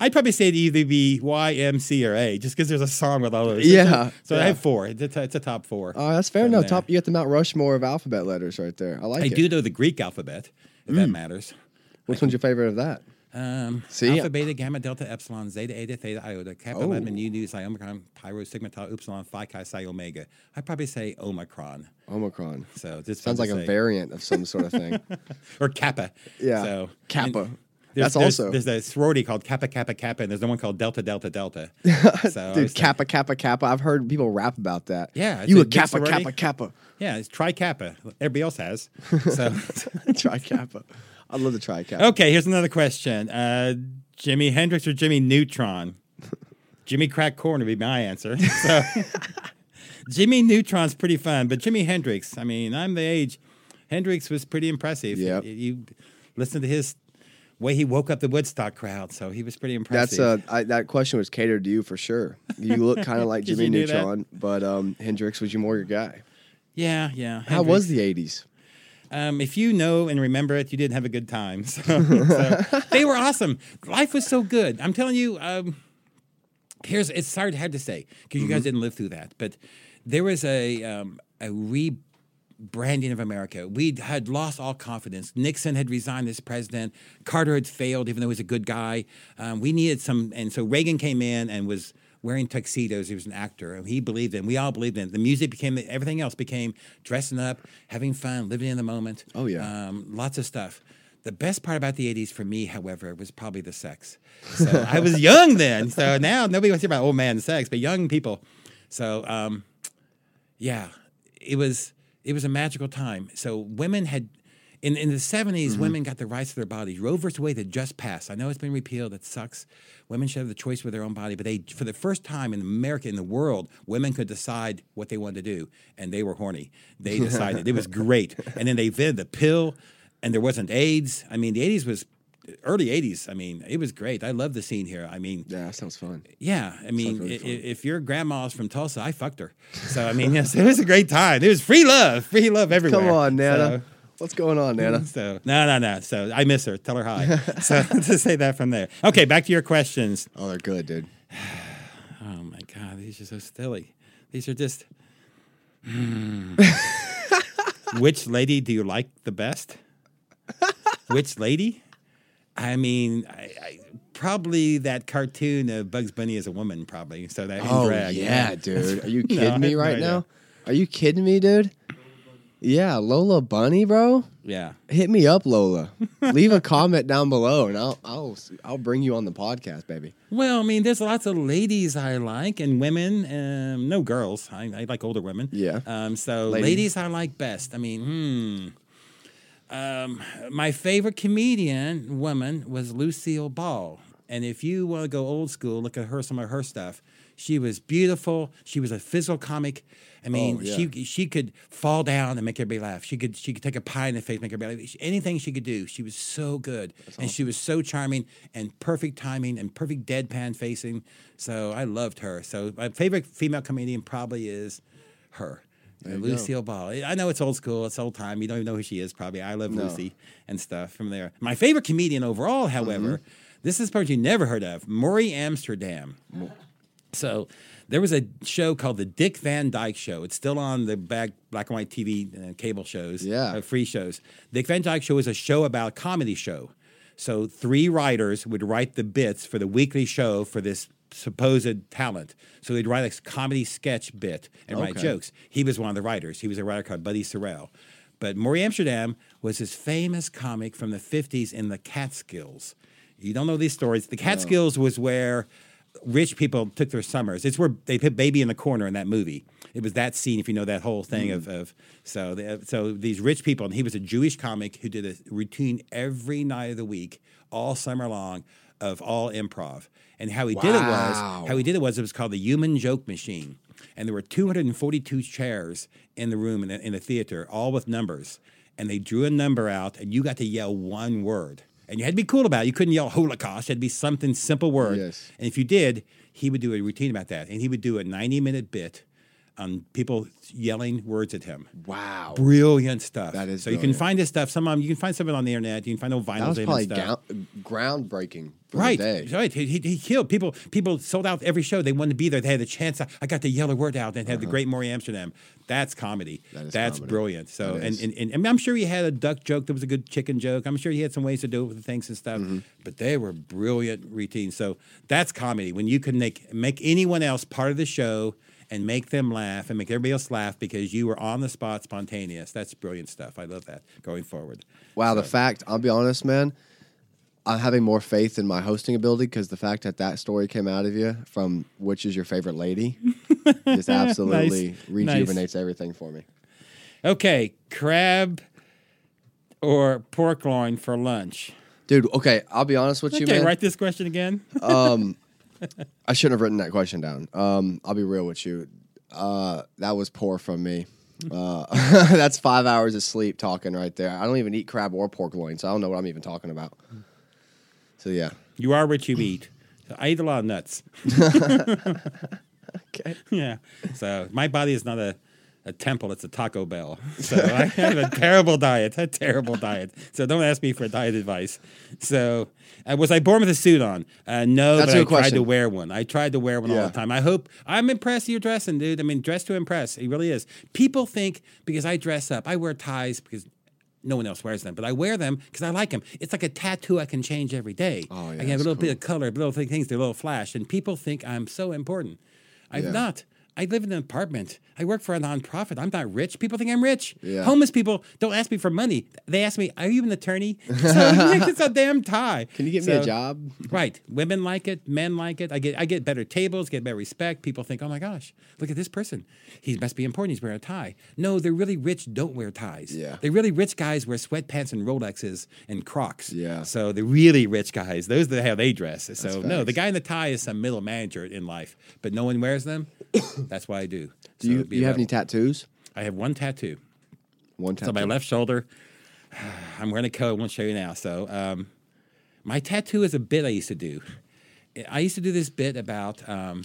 I'd probably say it'd either be Y, M, C, or A, just because there's a song with all of those. Yeah, So I have four. It's a, t- it's a top four. Oh, that's fair enough. there. Top. You got the Mount Rushmore of alphabet letters right there. I like I it. do know the Greek alphabet, if Mm. that matters. Which one's your favorite of that? Um, See? alpha, beta, gamma, delta, epsilon, zeta, eta, theta, iota, kappa, Oh. lemma, nu, nu, psi, omicron, pi, rho, sigma, tau, upsilon, phi, chi, psi, omega. I'd probably say omicron. Omicron. So this Sounds like a variant of some sort of thing. <laughs> or kappa. Yeah. So Kappa. there's- That's there's- also there's a sorority called Kappa Kappa Kappa, and there's the one called Delta Delta Delta. <laughs> So Dude, Kappa, Kappa, Kappa. I've heard people rap about that. Yeah, You a a Kappa, sorority. Kappa, Kappa. yeah, it's Tri Kappa. Everybody else has. <laughs> So tri Kappa. I'd love to try Kappa. okay, here's another question: uh, Jimi Hendrix or Jimmy Neutron? <laughs> Jimmy Crack Corn would be my answer. So <laughs> Jimmy Neutron's pretty fun, but Jimi Hendrix. I mean, I'm the age. Hendrix was pretty impressive. Yep. You, you listen to his way he woke up the Woodstock crowd, so he was pretty That's impressive. uh, I, that question was catered to you for sure. You look <laughs> kind of like Jimmy that? Neutron, but um, Hendrix was you more your guy. yeah, yeah. How was the '80s? Um, if you know and remember it, you didn't have a good time. <laughs> So, so <laughs> they were awesome. Life was so good. I'm telling you. Um, here's it's hard hard to say because you Mm-hmm. guys didn't live through that, but there was a um, a rebranding of America. We had lost all confidence. Nixon had resigned as president. Carter had failed, even though he was a good guy. Um, we needed some, and so Reagan came in and was wearing tuxedos. He was an actor, and he believed in. We all believed in. The music became everything else became dressing up, having fun, living in the moment. Oh, yeah. um, lots of stuff. The best part about the '80s for me, however, was probably the sex. So I was <laughs> young then. So now nobody wants to hear about old man sex, but young people. So um, yeah, it was it was a magical time. So women had in in the 70s, mm-hmm. women got the rights to their bodies. Roe versus Wade had just passed. I know it's been repealed. It sucks. Women should have the choice with their own body, but they for the first time in America in the world, women could decide what they wanted to do, and they were horny. They decided it was <laughs> great, and then they invented the pill, and there wasn't AIDS. I mean, the 80s was early '80s. I mean, it was great. I love the scene here. I mean, Yeah, that sounds fun. yeah, I mean, really i- i- if your grandma's from Tulsa, I fucked her. So I mean, <laughs> yes, it was a great time. It was free love, free love everywhere. Come on, Nana. So- What's going on, Nana? <laughs> so no, no, no. So I miss her. Tell her hi. <laughs> so <laughs> to say that from there. Okay, back to your questions. Oh, they're good, dude. <sighs> Oh my God, these are so silly. These are just. Hmm. Which lady do you like the best? Which lady? I mean, I, I, probably that cartoon of Bugs Bunny as a woman, probably. So that Oh drag, yeah, dude. Are you kidding I me have no right now? Are you kidding me, dude? Yeah, Lola Bunny, bro. Yeah. Hit me up, Lola. Leave a <laughs> comment down below, and I'll I'll I'll bring you on the podcast, baby. Well, I mean, there's lots of ladies I like and women. Um, no girls. I, I like older women. Yeah. Um, so Ladies. ladies I like best. I mean, hmm. Um, my favorite comedian woman was Lucille Ball. And if you want to go old school, look at her some of her stuff. She was beautiful. She was a physical comic. I mean, Oh, yeah. she she could fall down and make everybody laugh. She could she could take a pie in the face, make everybody laugh. Anything she could do, she was so good, and she was so charming and perfect timing and perfect deadpan facing. So I loved her. So my favorite female comedian probably is her. You go. Lucille Ball. I know it's old school, it's old time. You don't even know who she is, probably. I love No. Lucy and stuff from there. My favorite comedian overall, however, Mm-hmm. this is a person you never heard of, Morey Amsterdam. So there was a show called the Dick Van Dyke Show. It's still on the back black and white TV uh, cable shows, Yeah. uh, free shows. Dick Van Dyke Show is a show about a comedy show. So three writers would write the bits for the weekly show for this supposed talent. So they'd write a comedy sketch bit and write Okay. jokes. He was one of the writers. He was a writer called Buddy Sorrell. But Morey Amsterdam was this famous comic from the 50s in the Catskills. You don't know these stories. The Catskills was where rich people took their summers. It's where they put baby in the corner in that movie. It was that scene, if you know that whole thing of, mm-hmm. of so the, so these rich people, and he was a Jewish comic who did a routine every night of the week, all summer long, of all improv. And how he did it was how he did it was it was called the Human Joke Machine, and there were 242 chairs in the room in the, in the theater, all with numbers, and they drew a number out, and you got to yell one word. And you had to be cool about it. You couldn't yell Holocaust. It had to be something simple word. Yes. And if you did, he would do a routine about that. And he would do a 90 minute bit on people yelling words at him. Wow. Brilliant stuff. That is so you can find this stuff. Some 'em- you can find some of it on the internet. You can find old vinyls That was probably and stuff. gou- groundbreaking for Right, the day. right. He, he, he killed people. People sold out every show. They wanted to be there. They had a chance. I, I got to yell a word out and had the great Morey Amsterdam. That's comedy. Uh-huh. That is That's comedy. brilliant. So, and, and, and, and I'm sure he had a duck joke that was a good chicken joke. I'm sure he had some ways to do it with the things and stuff. Mm-hmm. But they were brilliant routines. So that's comedy when you can make make anyone else part of the show and make them laugh and make everybody else laugh because you were on the spot, spontaneous. That's brilliant stuff. I love that going forward. Wow, the fact, I'll be honest, man, I'm having more faith in my hosting ability because the fact that that story came out of you from which is your favorite lady <laughs> just absolutely Nice. rejuvenates everything for me. Okay, crab or pork loin for lunch. Dude, okay, I'll be honest with you, Okay, man. write this question again. Um, <laughs> <laughs> I shouldn't have written that question down. Um, I'll be real with you. Uh, that was poor from me. Uh, <laughs> that's five hours of sleep talking right there. I don't even eat crab or pork loin, so I don't know what I'm even talking about. So yeah. You are what you eat. So I eat a lot of nuts. <laughs> Okay. yeah. So my body is not a, a temple, it's a Taco Bell. So I <laughs> have a terrible diet, a terrible diet. So don't ask me for diet advice. So uh, was I born with a suit on? Uh, no, That's but I good tried to wear one. I tried to wear one all the time. I hope I'm impressed you're dressing, dude. I mean, dress to impress. It really is. People think because I dress up, I wear ties because no one else wears them, but I wear them because I like them. It's like a tattoo I can change every day. Oh, yeah, I can have a little bit of color, little thing- things, they're a little flash, and people think I'm so important. I'm Yeah. not. I live in an apartment. I work for a nonprofit. I'm not rich. People think I'm rich. Yeah. Homeless people don't ask me for money. They ask me, "Are you an attorney?" <laughs> So <laughs> it's a damn tie. Can you get me a job? Right. Women like it. Men like it. I get I get better tables, get better respect. People think, oh my gosh, look at this person. He must be important. He's wearing a tie. No, the really rich don't wear ties. Yeah. The really rich guys wear sweatpants and Rolexes and Crocs. Yeah. So the really rich guys, those are how they dress. So no, the guy in the tie is some middle manager in life, but no one wears them. <laughs> That's why I do. Do So you do you have any tattoos? I have one tattoo. One It's tattoo. on my left shoulder. <sighs> I'm wearing a coat. I won't show you now. So, um, My tattoo is a bit I used to do. I used to do this bit about um,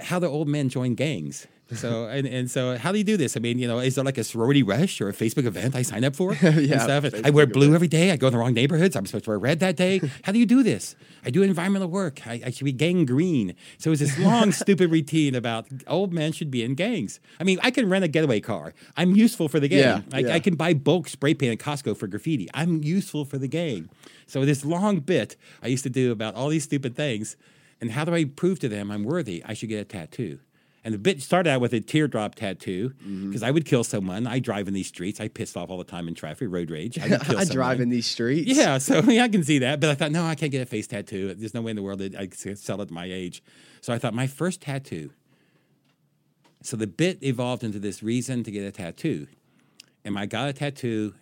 how the old men join gangs. So and, and so how do you do this? I mean, you know, is there like a sorority rush or a Facebook event I sign up for? <laughs> Yeah, stuff? I wear blue every day. I go in the wrong neighborhoods. I'm supposed to wear red that day. <laughs> How do you do this? I do environmental work. I, I should be gang green. So it's this <laughs> long, stupid routine about old men should be in gangs. I mean, I can rent a getaway car. I'm useful for the gang. Yeah, I, yeah. I can buy bulk spray paint at Costco for graffiti. I'm useful for the gang. So this long bit I used to do about all these stupid things, and how do I prove to them I'm worthy? I should get a tattoo. And the bit started out with a teardrop tattoo Mm-hmm. because I would kill someone. I drive in these streets. I pissed off all the time in traffic, road rage. I, <laughs> kill I drive in these streets. Yeah, so <laughs> yeah, I can see that. But I thought, no, I can't get a face tattoo. There's no way in the world that I could sell it at my age. So I thought, my first tattoo. So the bit evolved into this reason to get a tattoo. And I got a tattoo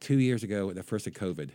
two years ago at the first of COVID.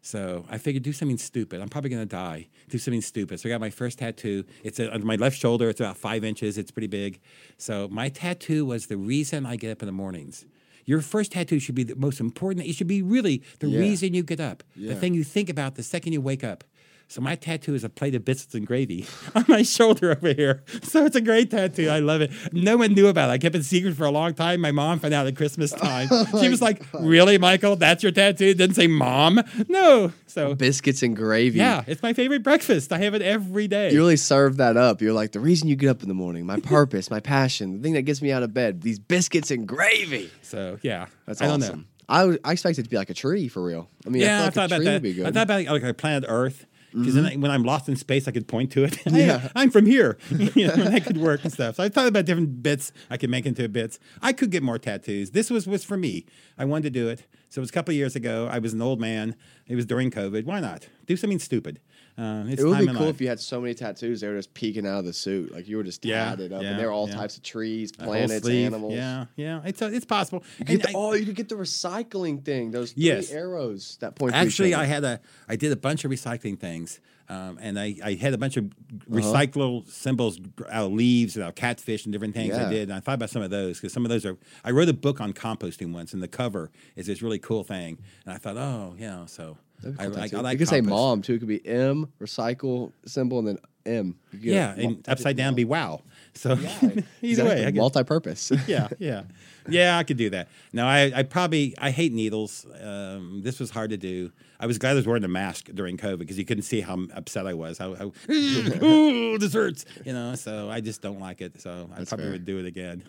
So I figured do something stupid. I'm probably going to die. Do something stupid. So I got my first tattoo. It's under my left shoulder. It's about five inches. It's pretty big. So my tattoo was the reason I get up in the mornings. Your first tattoo should be the most important. It should be really the Yeah. reason you get up, the thing you think about the second you wake up. So my tattoo is a plate of biscuits and gravy <laughs> on my shoulder over here. <laughs> So it's a great tattoo. I love it. No one knew about it. I kept it secret for a long time. My mom found out at Christmas <laughs> time. Oh she was like, "Really, Michael? That's your tattoo?" It didn't say "mom." No. So Biscuits and gravy. yeah, it's my favorite breakfast. I have it every day. You really serve that up. You're like the reason you get up in the morning, my purpose, my passion, the thing that gets me out of bed. These biscuits and gravy. so yeah, That's I don't awesome. know. I, I expected it to be like a tree for real. I mean, Yeah, I, I, thought like a about tree that. would be good. I thought about like, like planet Earth. Because then mm-hmm. I, when I'm lost in space, I could point to it. <laughs> Hey, Yeah. I'm from here. <laughs> you know, that could work and stuff. So I thought about different bits I could make into bits. I could get more tattoos. This was was for me. I wanted to do it. So it was a couple of years ago. I was an old man. It was during COVID. Why not do something stupid? It's it would be cool life. if you had so many tattoos. They were just peeking out of the suit, like you were just Yeah, tatted up, yeah, and they were all yeah. types of trees, planets, animals. Yeah, yeah. It's uh, it's possible. You the, I- oh, you could get the recycling thing. Those three Yes. arrows that point. Actually. I had a I did a bunch of recycling things, um, and I, I had a bunch of Uh-huh. recyclable symbols out of leaves and out of catfish and different things I did. And I thought about some of those because some of those are. I wrote a book on composting once, and the cover is this really cool thing. And I thought, oh yeah, so I, tattoo. I like. you could say mom too. It could be M recycle symbol and then M. You Yeah, a mul- upside down be wow. So <laughs> either Exactly. way, I multi-purpose. <laughs> yeah, yeah, yeah. I could do that. No, I, I probably I hate needles. Um, this was hard to do. I was glad I was wearing a mask during COVID because you couldn't see how upset I was. How, how <laughs> ooh, this hurts, you know. So I just don't like it. So I That's probably fair. would do it again.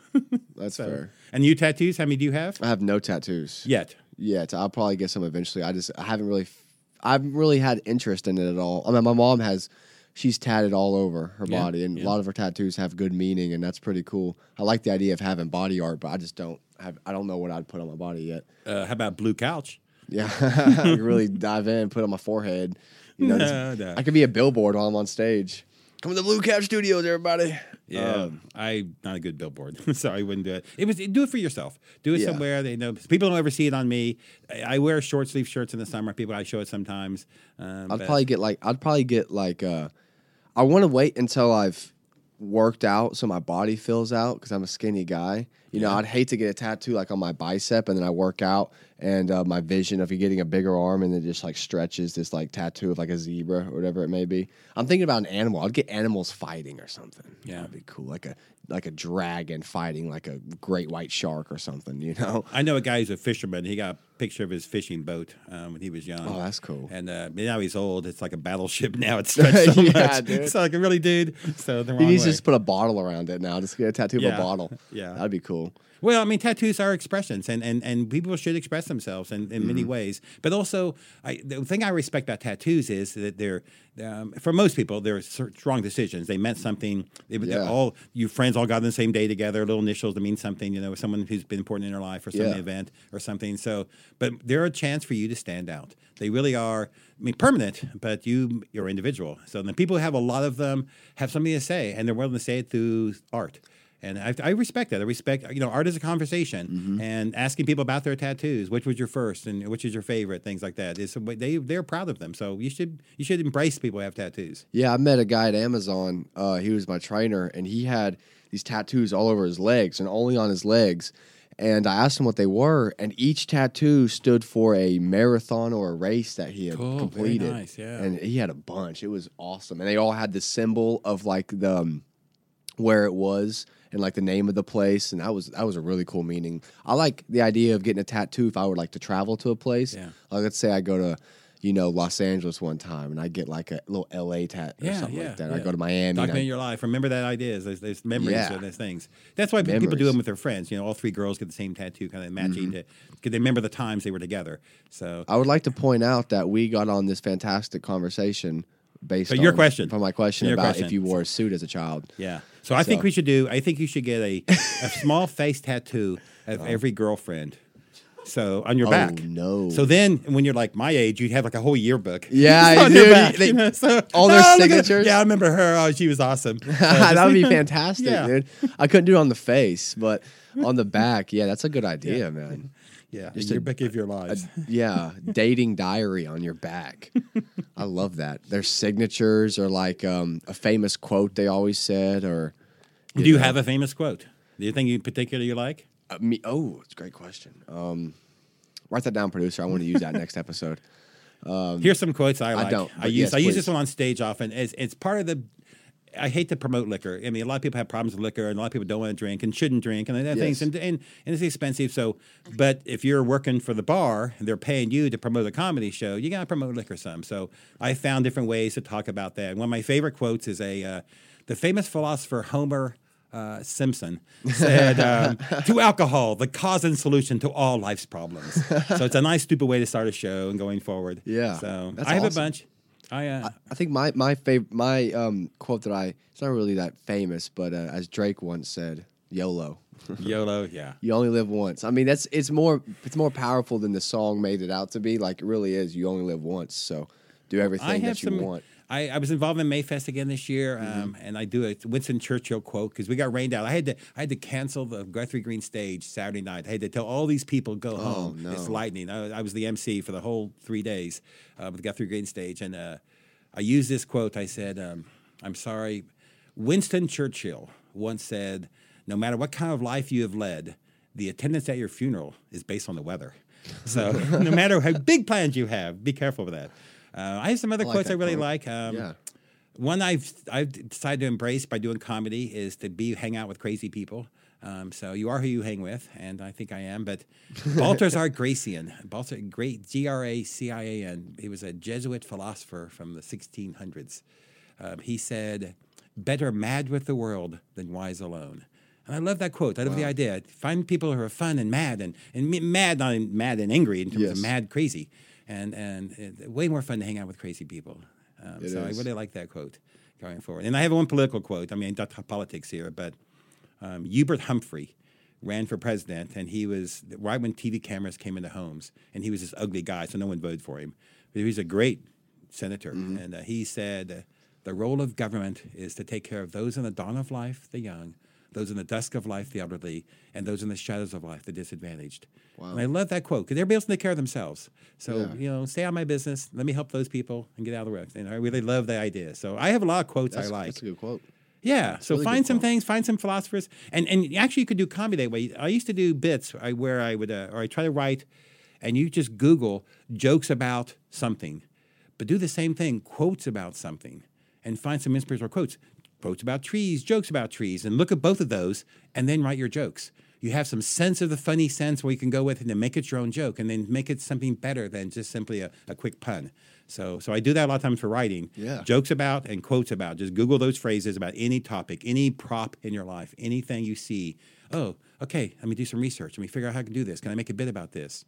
That's So- fair. And you tattoos? How many do you have? I have no tattoos Yet. Yet. I'll probably get some eventually. I just I haven't really, I haven't really had interest in it at all. I mean, my mom has. She's tatted all over her Yeah, body, and yeah. a lot of her tattoos have good meaning, and that's pretty cool. I like the idea of having body art, but I just don't have. I don't know what I'd put on my body yet. Uh, how about blue couch? Yeah, <laughs> I could really <laughs> dive in, put on my forehead. You know, just- No, no. I could be a billboard while I'm on stage. Come to the Blue Couch Studios, everybody. Yeah, Um, I'm not a good billboard, <laughs> Sorry, I wouldn't do it. It was do it for yourself. Do it Yeah. somewhere they know. People don't ever see it on me. I, I wear short sleeve shirts in the summer. People, I show it sometimes. Um, I'd but- probably get like I'd probably get like uh I want to wait until I've worked out so my body fills out because I'm a skinny guy. You know. I'd hate to get a tattoo like on my bicep and then I work out and uh, my vision of you getting a bigger arm and then just like stretches this like tattoo of like a zebra or whatever it may be. I'm thinking about an animal. I'd get animals fighting or something. Yeah. that'd be cool. Like a like a dragon fighting like a great white shark or something. You know. <laughs> I know a guy who's a fisherman. He got a picture of his fishing boat um, when he was young. Oh, that's cool. And uh, now he's old. It's like a battleship <laughs> now. It's <laughs> stretched so Yeah, much. dude. So like a really dude. So the He needs way. to just put a bottle around it now. Just get a tattoo of Yeah, a bottle. yeah. that'd be cool. Well, I mean, tattoos are expressions, and, and, and people should express themselves in, in many ways. But also, I, the thing I respect about tattoos is that they're, um, for most people, they're strong decisions. They meant something. They, Yeah. all you friends all got on the same day together, little initials that mean something. You know, someone who's been important in their life or some Yeah. event or something. So, but they're a chance for you to stand out. They really are. I mean, permanent, but you you're individual. So the people who have a lot of them have something to say, and they're willing to say it through art. And I, I respect that. I respect, you know, art is a conversation, Mm-hmm. and asking people about their tattoos, which was your first, and which is your favorite, things like that. They they're proud of them. So you should you should embrace people who have tattoos. Yeah, I met a guy at Amazon. Uh, he was my trainer, and he had these tattoos all over his legs and only on his legs. and I asked him what they were, and each tattoo stood for a marathon or a race that he had Cool, completed. nice, yeah. And he had a bunch. It was awesome, and they all had the symbol of like the um, where it was and like the name of the place, and that was that was a really cool meaning. I like the idea of getting a tattoo if I would like to travel to a place. Yeah. Like let's say I go to. You know, Los Angeles one time, and I get like a little LA tat or Yeah, something yeah, like that. I go to Miami. I- Document your life. Remember that ideas. There's, there's memories Yeah. and there's things. That's why people do them with their friends. You know, all three girls get the same tattoo, kind of matching mm-hmm. to because they remember the times they were together. So I would like to point out that we got on this fantastic conversation based So on your question. from my question about question. if you wore a suit as a child. yeah. So I think we should do. I think you should get a a small face tattoo of every girlfriend. So on your Oh, back. no. So then, when you're like my age, you'd have like a whole yearbook. Yeah, <laughs> I on your back, They- you know, so- all their <laughs> oh, at- signatures? Yeah, I remember her. Oh, she was awesome. So <laughs> that would be fantastic, Yeah. dude. I couldn't do it on the face, but on the back, yeah, that's a good idea, man. Yeah, Just a a- yearbook of your A, yeah, <laughs> dating diary on your back. I love that. Their signatures are like um, a famous quote they always said, or Do you have a famous quote? Do you think you particularly you like? uh, me. Oh, it's a great question. Um, write that down, producer. I want to use that next episode. <laughs> Here's some quotes I like. don't, I use yes, I use this one on stage often. It's it's part of the. I hate to promote liquor. I mean, a lot of people have problems with liquor, and a lot of people don't want to drink and shouldn't drink, and that things, and, and and it's expensive. So, but if you're working for the bar and they're paying you to promote a comedy show, you got to promote liquor some. So, I found different ways to talk about that. One of my favorite quotes is a uh, the famous philosopher Homer. Uh, Simpson said, um, <laughs> "To alcohol, the cause and solution to all life's problems." so it's a nice, stupid way to start a show and going forward. Yeah, So I have awesome. a bunch. I uh, I think my my favorite my um, quote that I it's not really that famous, but uh, as Drake once said, "YOLO." <laughs> YOLO, yeah. You only live once. I mean, that's it's more it's more powerful than the song made it out to be. Like it really is. You only live once, so do everything I that you some. want. I, I was involved in Mayfest again this year, Mm-hmm. um, and I do a Winston Churchill quote because we got rained out. I had to I had to cancel the Guthrie Green stage Saturday night. I had to tell all these people go home. It's Oh, lightning. I, I was the MC for the whole three days uh, with the Guthrie Green stage, and uh, I used this quote. I said, um, "I'm sorry." Winston Churchill once said, "No matter what kind of life you have led, the attendance at your funeral is based on the weather." So <laughs> no matter how big plans you have, be careful with that. Uh, I have some other like quotes I really quote. like. Um, Yeah. One I've I've decided to embrace by doing comedy is to be hang out with crazy people. Um, so you are who you hang with, and I think I am. But <laughs> Baltasar Gracian, Baltasar, great G R A C I A N. He was a Jesuit philosopher from the 1600s. Um, he said, "Better mad with the world than wise alone." And I love that quote. I love the idea. Find people who are fun and mad, and and mad not mad and angry in terms of mad crazy, and and uh, way more fun to hang out with crazy people. Um, It so is. I really like that quote going forward. And I have one political quote. I mean, not politics here, but um, Hubert Humphrey ran for president, and he was right when TV cameras came into homes, and he was this ugly guy, so no one voted for him. But he was a great senator, and uh, he said, "The role of government is to take care of those in the dawn of life, the young." Those in the dusk of life, the elderly, and those in the shadows of life, the disadvantaged. And I love that quote because everybody else can take care of themselves. So Yeah. you know, stay on my business. Let me help those people and get out of the way. And I really love the idea. So I have a lot of quotes That's, I like. that's a good quote. Yeah. So really find some quote. things, find some philosophers, and and actually you could do comedy that way. I used to do bits where I would, uh, or I try to write, and you just Google jokes about something, but do the same thing, quotes about something, and find some inspirational quotes, quotes about trees, jokes about trees, and look at both of those, and then write your jokes. You have some sense of the funny sense where you can go with it and then make it your own joke, and then make it something better than just simply a, a quick pun. So, so I do that a lot of times for writing Yeah. jokes about and quotes about. Just Google those phrases about any topic, any prop in your life, anything you see. Oh, okay, let me do some research. Let me figure out how I can do this. Can I make a bit about this?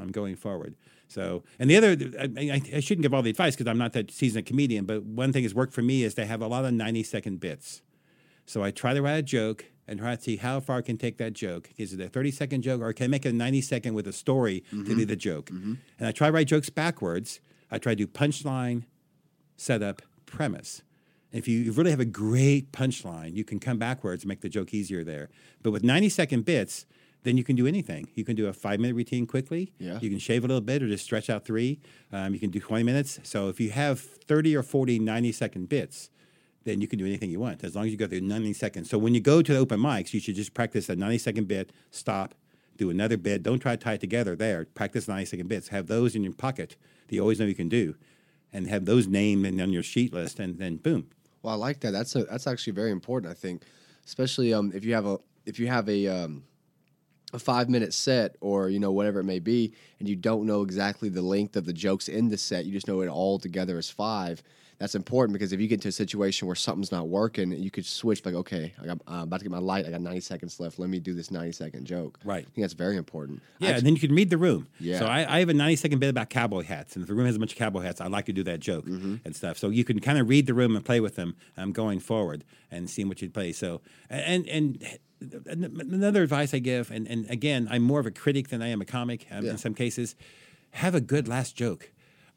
I'm going forward. So, and the other, I, I, shouldn't give all the advice because I'm not that seasoned comedian, but one thing that's worked for me is to have a lot of 90 second bits. So I try to write a joke and try to see how far I can take that joke. Is it a 30 second joke or can I make it a 90 second with a story to mm-hmm. be the joke? Mm-hmm. And I try to write jokes backwards. I try to do punchline, setup, premise. If you you really have a great punchline, you can come backwards and make the joke easier there. But with 90 second bits, then you can do anything. You can do a five minute routine quickly. Yeah. You can shave a little bit or just stretch out three. Um, you can do 20 minutes. So if you have 30 or 40 90 second bits, then you can do anything you want as long as you go through 90 seconds. So when you go to the open mics, you should just practice a 90 second bit, stop, do another bit. Don't try to tie it together there. Practice 90 second bits. Have those in your pocket that you always know you can do, and have those named and on your sheet list, and then boom. Well, I like that. That's a, that's actually very important. I think, especially um, if you have a if you have a um, a five minute set or you know whatever it may be, and you don't know exactly the length of the jokes in the set, you just know it all together is five. That's important because if you get into a situation where something's not working, you could switch like, okay, I got, I'm about to get my light. I got 90 seconds left. Let me do this 90 second joke. Right. I think that's very important. Yeah, Actu- and then you can read the room. Yeah. So I, I have a 90 second bit about cowboy hats, and if the room has a bunch of cowboy hats, I like to do that joke Mm-hmm. and stuff. So you can kind of read the room and play with them um, going forward and seeing what you play. So and and another advice I give, and, and again, I'm more of a critic than I am a comic um, Yeah. in some cases. Have a good last joke.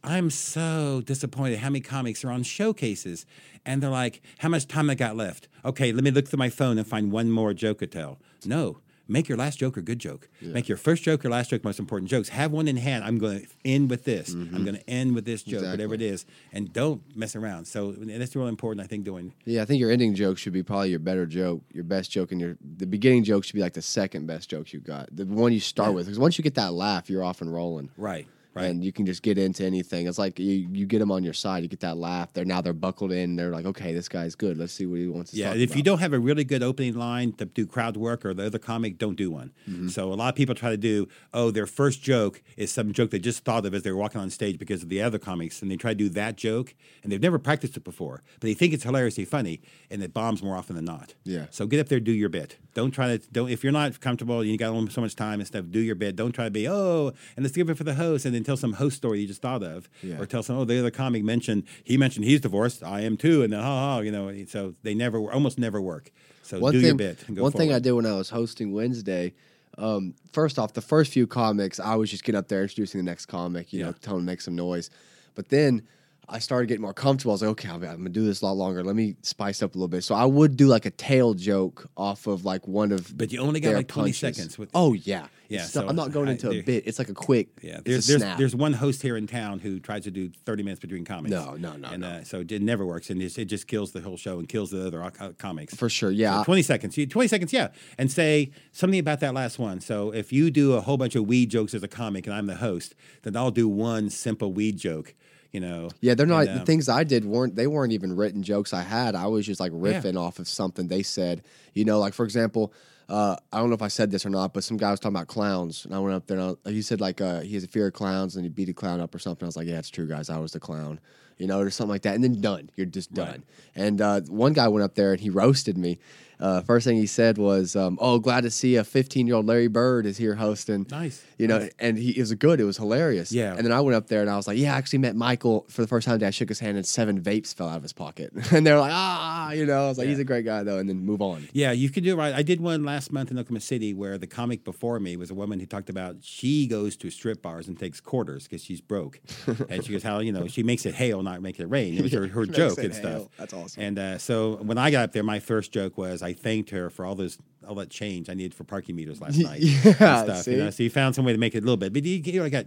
I'm so disappointed how many comics are on showcases and they're like, how much time I got left? Okay, let me look through my phone and find one more joke to tell. No, make your last joke a good joke. Make your first joke or last joke most important jokes. Have one in hand. I'm going to end with this. I'm mm-hmm. going to end with this joke, whatever it is, and don't mess around. So that's really important, I think, doing. Yeah, I think your ending joke should be probably your better joke, your best joke, and your the beginning joke should be like the second best joke you got, the one you start with. Because once you get that laugh, you're off and rolling. Right, right. And you can just get into anything. It's like you, you get them on your side. You get that laugh. They're now they're buckled in. They're like, okay, this guy's good. Let's see what he wants to Yeah, if you don't have a really good opening line to do crowd work or the other comic, don't do one. Mm-hmm. So a lot of people try to do, oh, their first joke is some joke they just thought of as they were walking on stage because of the other comics, and they try to do that joke, and they've never practiced it before, but they think it's hilariously funny, and it bombs more often than not. Yeah. So get up there, do your bit. Don't try to don't if you're not comfortable, and you got so much time and stuff. Do your bit. Don't try to be oh, and let's give it for the host, and then tell some host story you just thought of, Yeah. or tell some oh the other comic mentioned he mentioned he's divorced, I am too, and then ha ha, you know. So they never almost never work. So one do thing, your bit. And one thing I did when I was hosting Wednesday, um, first off, the first few comics, I was just getting up there introducing the next comic, you Yeah. know, telling them to make some noise. But then I started getting more comfortable. I was like, okay, I'm, gonna do this a lot longer. Let me spice up a little bit. So I would do like a tail joke off of like one of. But you only got like 20 seconds with- oh yeah, Yeah, not- so I'm not going I- into a bit. It's like a quick. Yeah, there's there's, there's one host here in town who tries to do 30 minutes between comics. No, no, no, and no. Uh, so it never works, and it just kills the whole show and kills the other co- comics. for sure. So Yeah, 20 seconds. You- 20 seconds, yeah. And say something about that last one. So if you do a whole bunch of weed jokes as a comic and I'm the host, then I'll do one simple weed joke, you know. Yeah, they're not And, the um, things I did weren't they weren't even written jokes I had. I was just like riffing off of something they said. You know, like for example, uh, I don't know if I said this or not, but some guy was talking about clowns, and I went up there and I, he said like uh, he has a fear of clowns and he beat a clown up or something. I was like, yeah, it's true, guys. I was the clown. You know, or something like that, and then done. You're just done. Right. And uh, one guy went up there and he roasted me. Uh, first thing he said was, um, "Oh, glad to see a 15 year old Larry Bird is here hosting." Nice. You know, and he it was good. It was hilarious. Yeah. And then I went up there and I was like, "Yeah, I actually met Michael for the first time. today. I shook his hand and seven vapes fell out of his pocket." <laughs> and they're like, "Ah," you know. I was like, "He's a great guy though," and then move on. Yeah, you could do it right. I did one last month in Oklahoma City where the comic before me was a woman who talked about she goes to strip bars and takes quarters because she's broke. <laughs> and she goes, how, you know, she makes it hail, not make it rain. It was her, her <laughs> joke and stuff. That's awesome. And uh, so when I got up there, my first joke was I thanked her for all those all that change I needed for parking meters last <laughs> night. Yeah, stuff, you see? know? So you found some way to make it a little bit, but you, you know, I got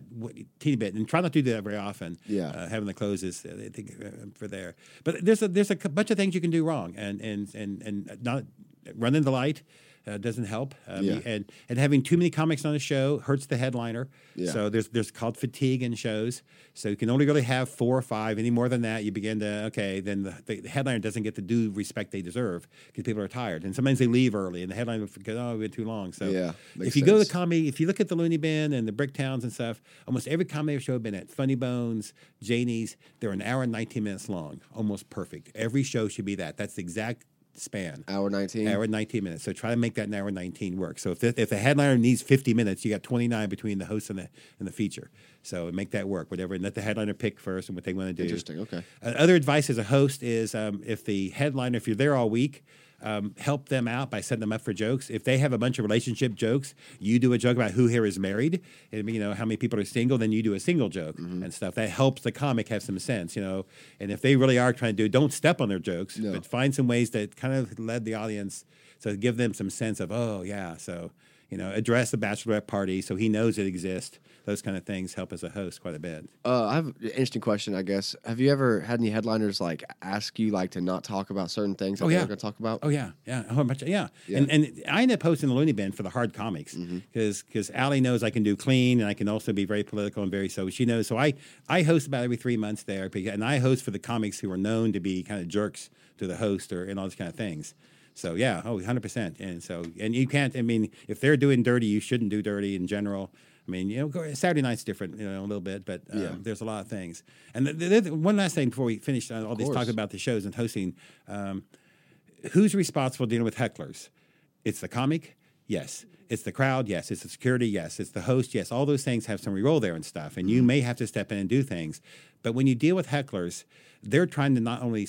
teeny bit, and try not to do that very often. Yeah. uh, having the closes, uh, I think uh, for there. But there's a there's a bunch of things you can do wrong, and and and and not running the light. Uh, doesn't help, um, Yeah. and and having too many comics on a show hurts the headliner. Yeah. So there's there's called fatigue in shows. So you can only really have four or five. Any more than that, you begin to okay. Then the, the headliner doesn't get the due respect they deserve because people are tired, and sometimes they leave early, and the headliner will oh, we've been too long. So Yeah, if you go to the sense. comedy, if you look at the Loony Bin and the Brick Towns and stuff, almost every comedy show I've been at, Funny Bones, Janie's, they're an hour and 19 minutes long, almost perfect. Every show should be that. That's the exact span. Hour 19. Hour 19 minutes. So try to make that an hour 19 work. So if the, if the headliner needs 50 minutes, you got 29 between the host and the and the feature. So make that work, whatever, and let the headliner pick first and what they want to do. Interesting. Okay. Uh, other advice as a host is um, if the headliner, if you're there all week, um, help them out by setting them up for jokes. If they have a bunch of relationship jokes, you do a joke about who here is married, and you know how many people are single. Then you do a single joke Mm-hmm. and stuff. That helps the comic have some sense, you know. And if they really are trying to do, don't step on their jokes, No. but find some ways that kind of led the audience. So give them some sense of, oh yeah, so you know, address the bachelorette party so he knows it exists. Those kind of things help as a host quite a bit. Uh, I have an interesting question, I guess. Have you ever had any headliners like ask you like to not talk about certain things that Oh, they're yeah. going to talk about? Oh yeah, yeah, bunch. Of, yeah. Yeah. and and I end up hosting the Loony Bin for the hard comics Mm-hmm. because because Allie knows I can do clean and I can also be very political and very so she knows. So I I host about every three months there, because- and I host for the comics who are known to be kind of jerks to the host or and all those kind of things. So yeah, oh, 100 percent. And so and you can't. I mean, if they're doing dirty, you shouldn't do dirty in general. I mean, you know, Saturday night's different, you know, a little bit, but um, Yeah. there's a lot of things. And the, the, the- one last thing before we finish uh, all this course. talk about the shows and hosting. Um, who's responsible dealing with hecklers? It's the comic, yes. It's the crowd, yes. It's the security, yes. It's the host, yes. All those things have some role there and stuff, and you may have to step in and do things. But when you deal with hecklers, they're trying to not only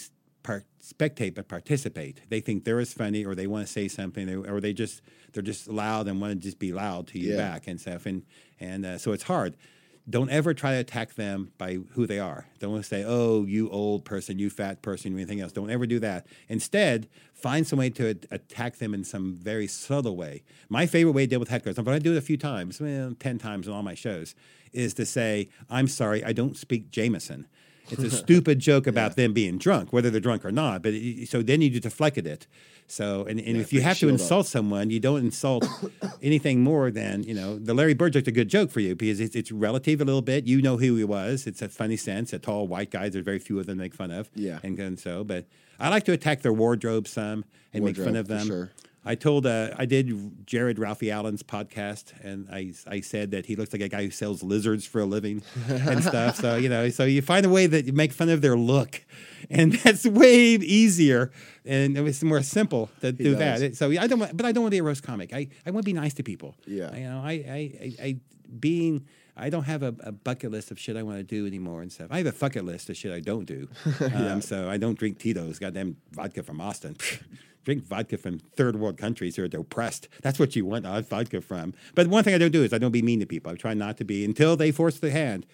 part, spectate but participate. They think they're as funny, or they want to say something, or- they just they're just loud and want to just be loud to you Yeah. back and stuff. And and uh, so it's hard don't ever try to attack them by who they are. Don't say, "Oh, you old person, you fat person, or anything else." Don't ever do that. Instead, find some way to a- attack them in some very subtle way. My favorite way to deal with hecklers, and I do it a few times, well, ten times in all my shows, is to say, "I'm sorry, I don't speak Jameson." It's a <laughs> stupid joke about them being drunk, whether they're drunk or not. But it, so then you just deflected it. So and, and if you have to shield up. insult someone, you don't insult <coughs> anything more than you know. The Larry Bird joke's a good joke for you because it's, it's relative a little bit. You know who he was. It's a funny sense. A tall white guy. There's very few of them to make fun of. Yeah. and, and so, but I like to attack their wardrobe some and make fun Wardrobe, of them. sure. I told uh, I did Jared Ralphie Allen's podcast, and I I said that he looks like a guy who sells lizards for a living and <laughs> stuff. So you know, so you find a way that you make fun of their look, and <laughs> that's way easier and it's more simple to do does. that. So I don't, want, but I don't want to be a roast comic. I, I want to be nice to people. Yeah. you know, I I, I, I being. I don't have a, a bucket list of shit I want to do anymore and stuff. I have a bucket list of shit I don't do. <laughs> Um, So I don't drink Tito's, goddamn vodka from Austin. Drink vodka from third world countries who are oppressed. That's what you want uh, vodka from. But one thing I don't do is I don't be mean to people. I try not to be until they force the hand.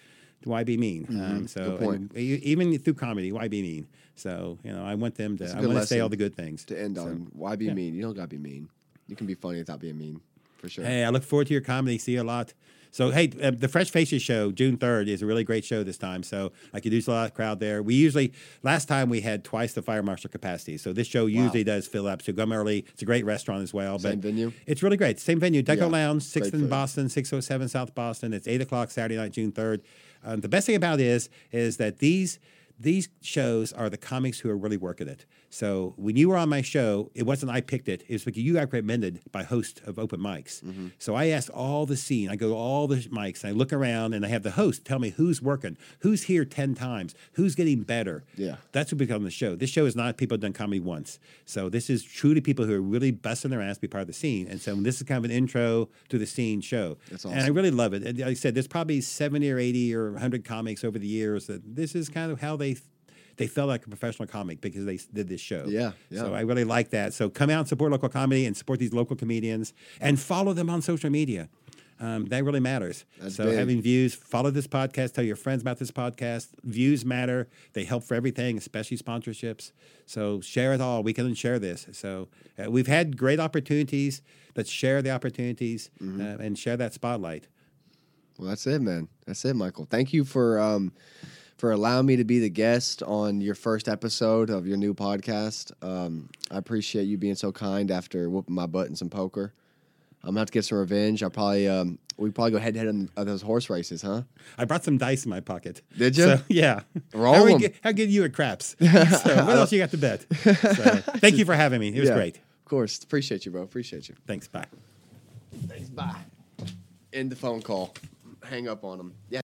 Why be mean? Um, so Mm-hmm. Good point. e- even through comedy, why be mean? So you know, I want them to. I want to say all the good things. To end So, on, why be mean? You don't got to be mean. You can be funny without being mean, for sure. Hey, I look forward to your comedy. See you a lot. So, hey, uh, the Fresh Faces show, June 3rd, is a really great show this time. So, like, you do a lot of crowd there. We usually, last time we had twice the fire marshal capacity. So, this show usually does fill up. So, come early. It's a great restaurant as well. Same venue? It's really great. Same venue, Deco Yeah, Lounge, 6th great in. Boston, 607 South Boston. It's 8 o'clock Saturday night, June 3rd. Um, the best thing about it is, is that these these shows are the comics who are really working it. So when you were on my show, it wasn't I picked it. It was because you got recommended by host of open mics. Mm-hmm. So I asked all the scene. I go to all the mics and I look around and I have the host tell me who's working, who's here 10 times, who's getting better. Yeah. That's what becomes the show. This show is not people done comedy once. So this is truly people who are really busting their ass to be part of the scene. And so this is kind of an intro to the scene show. That's awesome. And I really love it. And like I said, there's probably 70 or 80 or 100 comics over the years that this is kind of how they they felt like a professional comic because they did this show. Yeah, yeah. So I really like that. So come out and support local comedy and support these local comedians and follow them on social media. Um, that really matters. That's so big. having views, follow this podcast, tell your friends about this podcast. Views matter. They help for everything, especially sponsorships. So share it all. We can share this. So uh, we've had great opportunities. Let's share the opportunities Mm-hmm. uh, and share that spotlight. Well, that's it, man. That's it, Michael. Thank you for um, for allowing me to be the guest on your first episode of your new podcast. Um, I appreciate you being so kind after whooping my butt in some poker. I'm gonna have to get some revenge. I probably um, we probably go head to head in uh, those horse races, huh? I brought some dice in my pocket. Did you? So, yeah. Roll how, we 'em. get- how good you at craps? <laughs> So, what else you got to bet? So, <laughs> thank you for having me. It was Yeah. great. Of course, appreciate you, bro. Appreciate you. Thanks. Bye. Thanks. Bye. End the phone call. Hang up on them. Yeah.